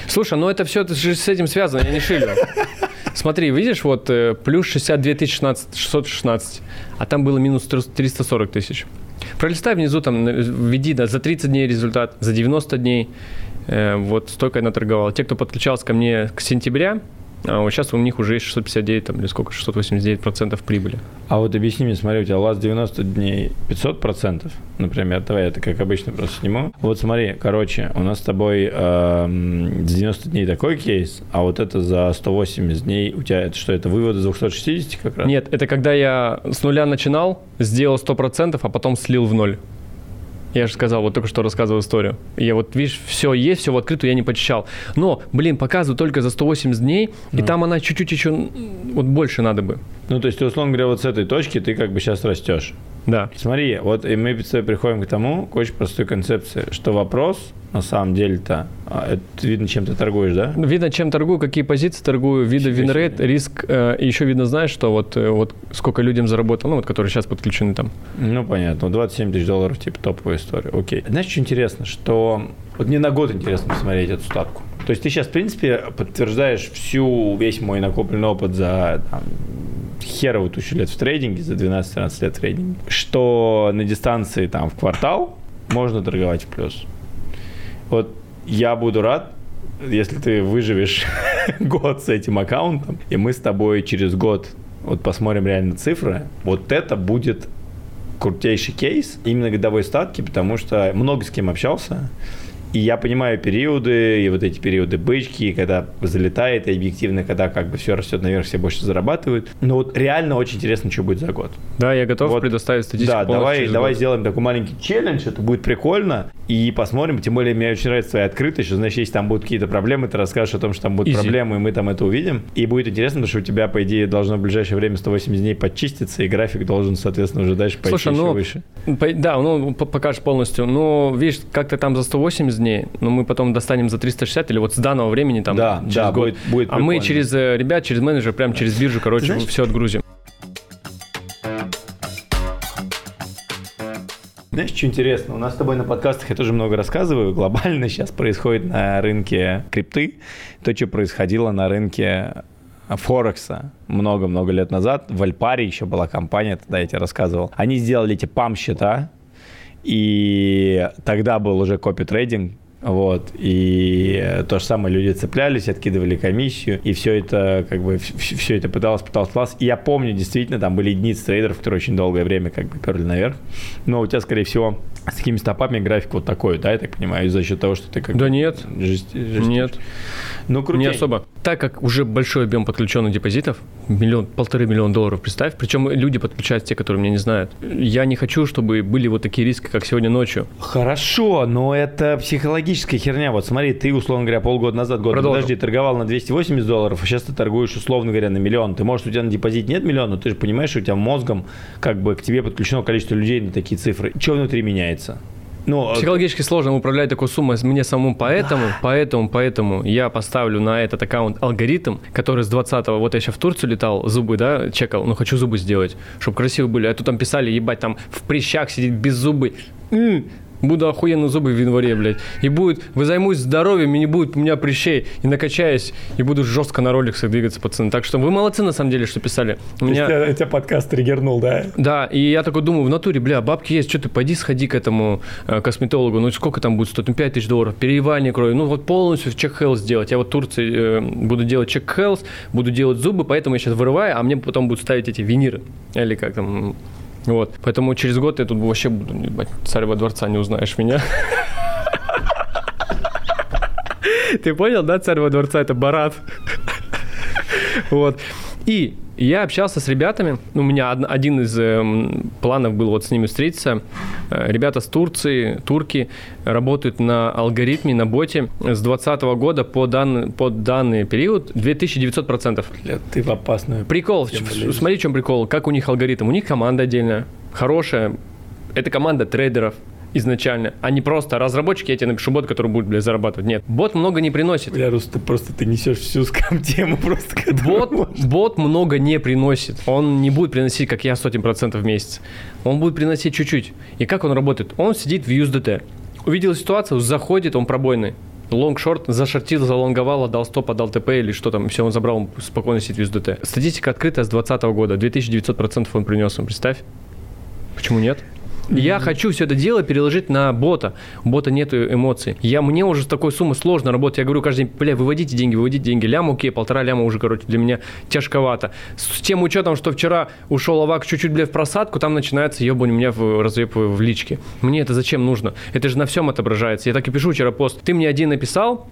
Слушай, ну это все это же с этим связано, я не шилю. Смотри, видишь, вот э, плюс 62 16, 616, а там было минус 340 тысяч. Пролистай внизу, там, введи, да, за 30 дней результат, за 90 дней, э, вот столько я наторговал. Те, кто подключался ко мне к сентября, А вот сейчас у них уже есть 659 там, или сколько, 689 процентов прибыли. А вот объясни мне, смотри, у тебя лаз 90 дней 500 процентов, например, давай это как обычно просто сниму. Вот смотри, короче, у нас с тобой э, 90 дней такой кейс, а вот это за 180 дней у тебя это что, это вывод из 260 как раз? Нет, это когда я с нуля начинал, сделал 100%, а потом слил в ноль. Я же сказал, вот только что рассказывал историю. Я вот, видишь, все есть, все в открытую, я не почищал. Но, блин, показываю только за 180 дней, mm. и там она чуть-чуть еще, вот больше надо бы. Ну, то есть, условно говоря, вот с этой точки ты как бы сейчас растешь. Да. Смотри, вот и мы приходим к тому, к очень простой концепции, что вопрос на самом деле-то, а, это видно, чем ты торгуешь, да? Видно, чем торгую, какие позиции торгую, видно win rate, риск, э, еще видно, знаешь, что вот, э, вот сколько людям заработал, ну вот, которые сейчас подключены там. Ну, понятно, 27 тысяч долларов, типа, топовая история, окей. Знаешь, что интересно, что вот мне на год интересно посмотреть эту статку. То есть ты сейчас, в принципе, подтверждаешь всю, весь мой накопленный опыт за там, херовую тысячу лет в трейдинге, за 12-13 лет в трейдинге, что на дистанции там в квартал можно торговать в плюс. Вот я буду рад, если ты выживешь год с этим аккаунтом, и мы с тобой через год вот посмотрим реально цифры, вот это будет крутейший кейс именно годовой статки, потому что много с кем общался, и я понимаю периоды, и вот эти периоды бычки, когда залетает, и объективно, когда как бы все растет наверх, все больше зарабатывают. Но вот реально очень интересно, что будет за год. Да, я готов вот, предоставить статистику. Да, давай, давай сделаем такой маленький челлендж, это будет прикольно, и посмотрим. Тем более, мне очень нравится твоя открытость, что, значит, если там будут какие-то проблемы, ты расскажешь о том, что там будут Easy. проблемы, и мы там это увидим. И будет интересно, потому что у тебя, по идее, должно в ближайшее время 180 дней подчиститься, и график должен, соответственно, уже дальше пойти Слушай, ну, выше. По, да, ну, покажешь полностью. Но, видишь, как-то там за 180 дней, но мы потом достанем за 360 или вот с данного времени там да, через да, год. Будет, будет а мы через э, ребят, через менеджер, прям через биржу, короче, знаешь, все отгрузим. Знаешь, что интересно? У нас с тобой на подкастах я тоже много рассказываю. Глобально сейчас происходит на рынке крипты то, что происходило на рынке Форекса много-много лет назад. В Альпаре еще была компания, тогда я тебе рассказывал. Они сделали эти пам-счета, и тогда был уже копи-трейдинг, вот, и то же самое люди цеплялись, откидывали комиссию, и все это, как бы, все это пыталось, пыталось, пыталось. И я помню, действительно, там были единицы трейдеров, которые очень долгое время как бы перли наверх. Но у тебя, скорее всего, с такими стопами график вот такой, да, я так понимаю, за счет того, что ты как Да нет, жесть, нет. Ну, крутей. Не особо. Так как уже большой объем подключенных депозитов, миллион, полторы миллиона долларов, представь, причем люди подключаются, те, которые меня не знают. Я не хочу, чтобы были вот такие риски, как сегодня ночью. Хорошо, но это психологическая херня. Вот смотри, ты, условно говоря, полгода назад, год, Продолжим. подожди, торговал на 280 долларов, а сейчас ты торгуешь, условно говоря, на миллион. Ты, может, у тебя на депозит нет миллиона, но ты же понимаешь, что у тебя мозгом как бы к тебе подключено количество людей на такие цифры. Что внутри меняется? Ну, а Психологически сложно управлять такой суммой мне самому, поэтому, да. поэтому, поэтому я поставлю на этот аккаунт алгоритм, который с 20-го, вот я сейчас в Турцию летал, зубы, да, чекал, ну хочу зубы сделать, чтобы красиво были, а тут там писали, ебать, там в прыщах сидит без зубы, буду охуенно зубы в январе, блядь. И будет, вы займусь здоровьем, и не будет у меня прыщей. И накачаюсь, и буду жестко на роликсах двигаться, пацаны. Так что вы молодцы, на самом деле, что писали. У меня... тебя, тебя подкаст триггернул, да? Да, и я такой думаю, в натуре, бля, бабки есть, что ты, пойди сходи к этому э, косметологу, ну сколько там будет стоить, ну 5 тысяч долларов, переливание крови, ну вот полностью чек health сделать. Я вот в Турции э, буду делать чек health, буду делать зубы, поэтому я сейчас вырываю, а мне потом будут ставить эти виниры, или как там, вот. Поэтому через год я тут вообще буду, ебать, царева дворца не узнаешь меня. Ты понял, да, царь во дворца это Барат. Вот. И я общался с ребятами. У меня один из э, планов был вот с ними встретиться. Э, ребята с Турции, турки, работают на алгоритме, на боте с 2020 года по, дан, по данный период 2900%. Бля, ты в опасную. Прикол. Смотри, в чем прикол. Как у них алгоритм. У них команда отдельная, хорошая. Это команда трейдеров, изначально, а не просто разработчики, я тебе напишу бот, который будет, бля, зарабатывать. Нет, бот много не приносит. Бля, Рус, ты просто ты несешь всю скам-тему просто. Бот, бот много не приносит. Он не будет приносить, как я, сотен процентов в месяц. Он будет приносить чуть-чуть. И как он работает? Он сидит в USDT. Увидел ситуацию, заходит, он пробойный лонг-шорт, зашортил, залонговал, отдал стоп, отдал ТП или что там, все, он забрал, он спокойно сидит в USDT. Статистика открыта с 2020 года, 2900% он принес, он представь. Почему нет? Я хочу все это дело переложить на бота. У бота нет эмоций. Я, мне уже с такой суммы сложно работать. Я говорю каждый день, бля, выводите деньги, выводите деньги. Лям, окей, полтора ляма уже, короче, для меня тяжковато. С тем учетом, что вчера ушел Авак чуть-чуть, бля, в просадку, там начинается ебань у меня в разъеб в личке. Мне это зачем нужно? Это же на всем отображается. Я так и пишу вчера пост. Ты мне один написал,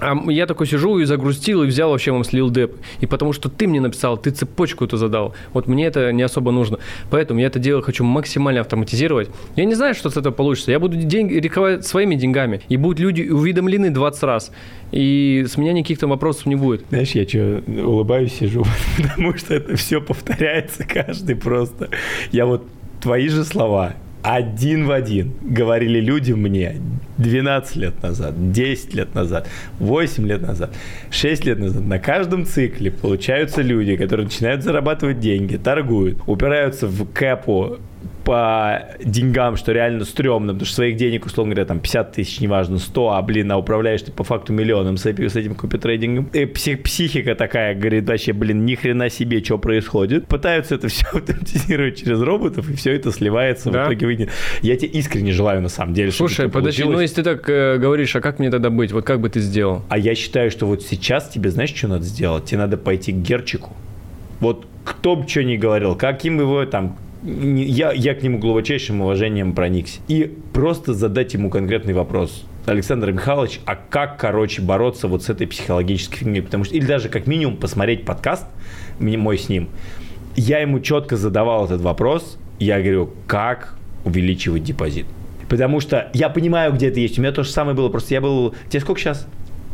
а я такой сижу и загрустил, и взял вообще вам слил деп. И потому что ты мне написал, ты цепочку это задал. Вот мне это не особо нужно. Поэтому я это дело хочу максимально автоматизировать. Я не знаю, что с этого получится. Я буду деньги рисковать своими деньгами. И будут люди уведомлены 20 раз. И с меня никаких там вопросов не будет. Знаешь, я что, улыбаюсь, сижу, потому что это все повторяется каждый просто. Я вот твои же слова, один в один говорили люди мне 12 лет назад, 10 лет назад, 8 лет назад, 6 лет назад. На каждом цикле получаются люди, которые начинают зарабатывать деньги, торгуют, упираются в кэпу по деньгам, что реально стрёмно, потому что своих денег, условно говоря, там 50 тысяч, неважно, 100, а, блин, а управляешь ты по факту миллионом с, с этим копитрейдингом. И псих, психика такая, говорит, вообще, блин, ни хрена себе, что происходит. Пытаются это все автоматизировать через роботов, и все это сливается да? в итоге выйдет. Я тебе искренне желаю, на самом деле, Слушай, подожди, ну если ты так э, говоришь, а как мне тогда быть? Вот как бы ты сделал? А я считаю, что вот сейчас тебе, знаешь, что надо сделать? Тебе надо пойти к Герчику. Вот кто бы что ни говорил, каким его там я, я к нему глубочайшим уважением проникся. И просто задать ему конкретный вопрос. Александр Михайлович, а как, короче, бороться вот с этой психологической фигней? Потому что, или даже как минимум посмотреть подкаст мой с ним. Я ему четко задавал этот вопрос. Я говорю, как увеличивать депозит? Потому что я понимаю, где это есть. У меня то же самое было. Просто я был... Тебе сколько сейчас?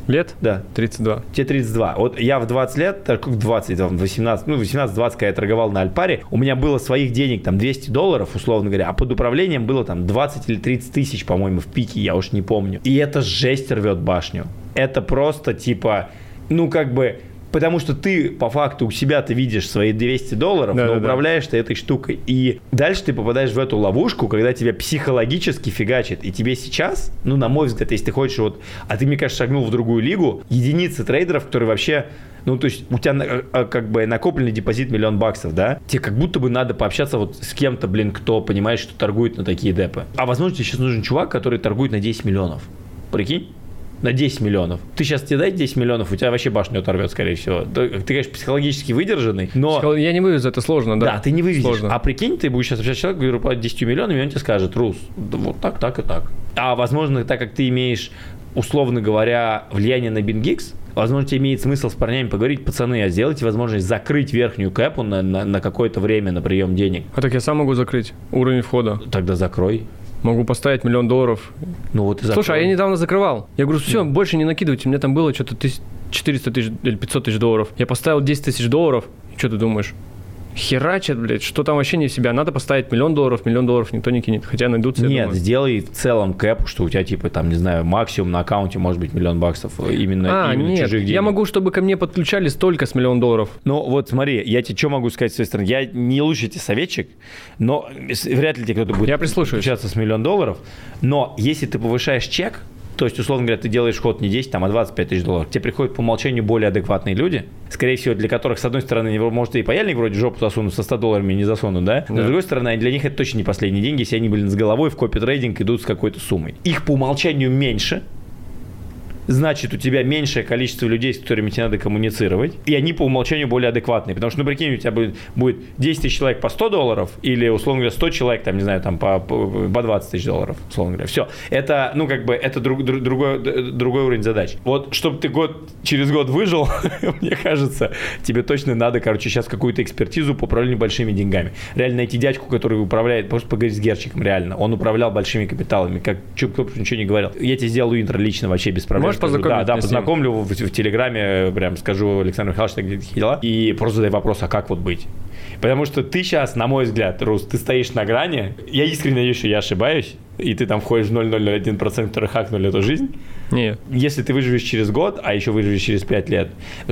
Лет? Да. 32. Тебе 32. Вот я в 20 лет, 20, 18, ну 18-20, когда я торговал на Альпаре, у меня было своих денег там 200 долларов, условно говоря, а под управлением было там 20 или 30 тысяч, по-моему, в пике, я уж не помню. И это жесть рвет башню. Это просто типа, ну как бы Потому что ты по факту у себя ты видишь свои 200 долларов, да, но да, управляешь да. ты этой штукой. И дальше ты попадаешь в эту ловушку, когда тебя психологически фигачит. И тебе сейчас, ну, на мой взгляд, если ты хочешь вот... А ты, мне кажется, шагнул в другую лигу, единицы трейдеров, которые вообще ну, то есть у тебя а, как бы накопленный депозит миллион баксов, да? Тебе как будто бы надо пообщаться вот с кем-то, блин, кто понимает, что торгует на такие депы. А возможно, тебе сейчас нужен чувак, который торгует на 10 миллионов. Прикинь? На 10 миллионов. Ты сейчас тебе дай 10 миллионов, у тебя вообще башню оторвет, скорее всего. Ты, ты конечно, психологически выдержанный, но... Я не вывезу, это сложно, да? Да, ты не вывезешь. Сложно. А прикинь, ты будешь сейчас общаться человеком, говорю, по 10 миллионами, и он тебе скажет, Рус, да вот так, так и так. А возможно, так как ты имеешь, условно говоря, влияние на BingX, возможно, тебе имеет смысл с парнями поговорить, пацаны, а сделайте возможность закрыть верхнюю кэпу на, на, на какое-то время на прием денег. А так я сам могу закрыть уровень входа. Тогда закрой. Могу поставить миллион долларов. Ну вот и Слушай, а я недавно закрывал. Я говорю, все, больше не накидывайте. У меня там было что-то 400 тысяч или 500 тысяч долларов. Я поставил 10 тысяч долларов. Что ты думаешь? Херачат, блядь, что там вообще не в себя. Надо поставить миллион долларов, миллион долларов никто не кинет, хотя найдутся. Нет, сделай в целом кэп, что у тебя типа там, не знаю, максимум на аккаунте может быть миллион баксов именно, а, именно нет, чужих денег. Я могу, чтобы ко мне подключались только с миллион долларов. Ну вот смотри, я тебе что могу сказать с своей стороны? Я не лучший тебе советчик, но вряд ли тебе кто-то будет я подключаться с миллион долларов. Но если ты повышаешь чек, то есть, условно говоря, ты делаешь ход не 10, там, а 25 тысяч долларов. Тебе приходят по умолчанию более адекватные люди, скорее всего, для которых, с одной стороны, может, и паяльник вроде жопу засунут, со 100 долларами не засунут, да? Но, да. с другой стороны, для них это точно не последние деньги, если они, блин, с головой в копи трейдинг идут с какой-то суммой. Их по умолчанию меньше, значит, у тебя меньшее количество людей, с которыми тебе надо коммуницировать, и они по умолчанию более адекватные. Потому что, ну, прикинь, у тебя будет, будет 10 тысяч человек по 100 долларов, или, условно говоря, 100 человек, там, не знаю, там, по, по, по 20 тысяч долларов, условно говоря. Все. Это, ну, как бы, это друг, друг, другой, другой уровень задач. Вот, чтобы ты год, через год выжил, мне кажется, тебе точно надо, короче, сейчас какую-то экспертизу по управлению большими деньгами. Реально найти дядьку, который управляет, просто поговорить с Герчиком, реально. Он управлял большими капиталами, как кто ничего не говорил. Я тебе сделаю интро лично вообще без проблем познакомить? Да, да, познакомлю в, в, Телеграме, прям скажу Александру Михайловичу, где дела, и просто задай вопрос, а как вот быть? Потому что ты сейчас, на мой взгляд, Рус, ты стоишь на грани. Я искренне надеюсь, что я ошибаюсь, и ты там входишь в 0,01%, которые хакнули эту жизнь. Нет. Если ты выживешь через год, а еще выживешь через 5 лет,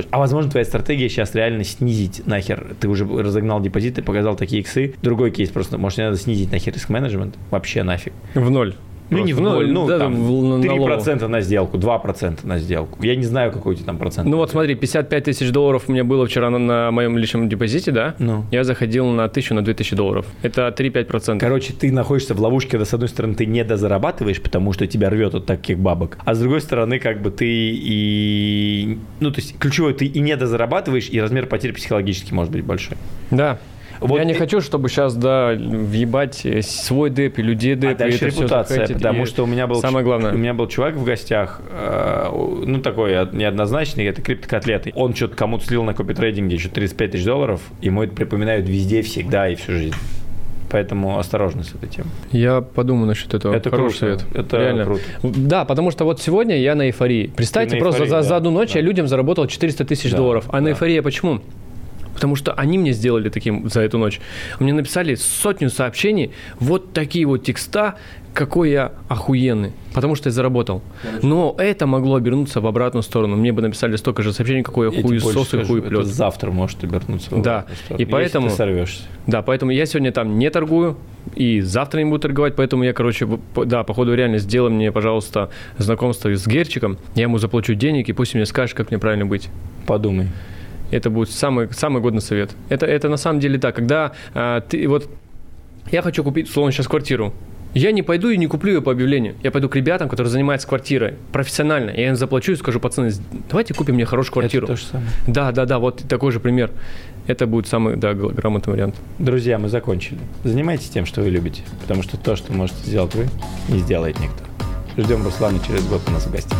а возможно твоя стратегия сейчас реально снизить нахер. Ты уже разогнал депозиты, показал такие иксы. Другой кейс просто, может, не надо снизить нахер риск менеджмент? Вообще нафиг. В ноль. Ну, не в Ну, ноль, ну, да, там, в- на 3% на сделку, 2% на сделку. Я не знаю, какой у тебя там процент. Ну вот смотри, 55 тысяч долларов у меня было вчера на, на моем личном депозите, да? Ну. Я заходил на 1000, на 2000 долларов. Это 3-5%. Короче, ты находишься в ловушке, когда, с одной стороны, ты не дозарабатываешь, потому что тебя рвет от таких бабок, а с другой стороны, как бы ты и... Ну, то есть, ключевое, ты и не дозарабатываешь, и размер потерь психологически может быть большой. Да. Вот я не хочу, чтобы сейчас, да, въебать э, свой деп и людей деп. а дальше репутация, захейтить, потому и что у меня был Самое главное. у меня был чувак в гостях, э, ну такой неоднозначный, это криптокотлеты. Он что-то кому-то слил на копитрейдинге еще 35 тысяч долларов, ему это припоминают везде, всегда и всю жизнь. Поэтому осторожно с этой темой. Я подумаю насчет этого. Это Хороший круто. совет. Это Реально. круто. Да, потому что вот сегодня я на эйфории. Представьте, на просто эйфории, за, за одну ночь да. я людям заработал 400 тысяч Да, долларов. А на да. эйфории почему? Потому что они мне сделали таким за эту ночь. Мне написали сотню сообщений, вот такие вот текста, какой я охуенный. Потому что я заработал. Но это могло обернуться в обратную сторону. Мне бы написали столько же сообщений, какой я Я больше хуесос и хуй плет. завтра может обернуться. Да. И если поэтому- ты сорвешься. Да, поэтому я сегодня там не торгую, и завтра не буду торговать, поэтому я, короче, да, походу реально сделай мне, пожалуйста, знакомство с Герчиком, я ему заплачу денег, и пусть мне скажет, как мне правильно быть. Подумай. Это будет самый, самый годный совет. Это, это на самом деле так, когда а, ты вот... Я хочу купить, условно, сейчас квартиру. Я не пойду и не куплю ее по объявлению. Я пойду к ребятам, которые занимаются квартирой профессионально. Я им заплачу и скажу, пацаны, давайте купим мне хорошую квартиру. Это то же самое. Да, да, да, вот такой же пример. Это будет самый, да, грамотный вариант. Друзья, мы закончили. Занимайтесь тем, что вы любите, потому что то, что можете сделать вы, не сделает никто. Ждем Руслана через год у нас в гостях.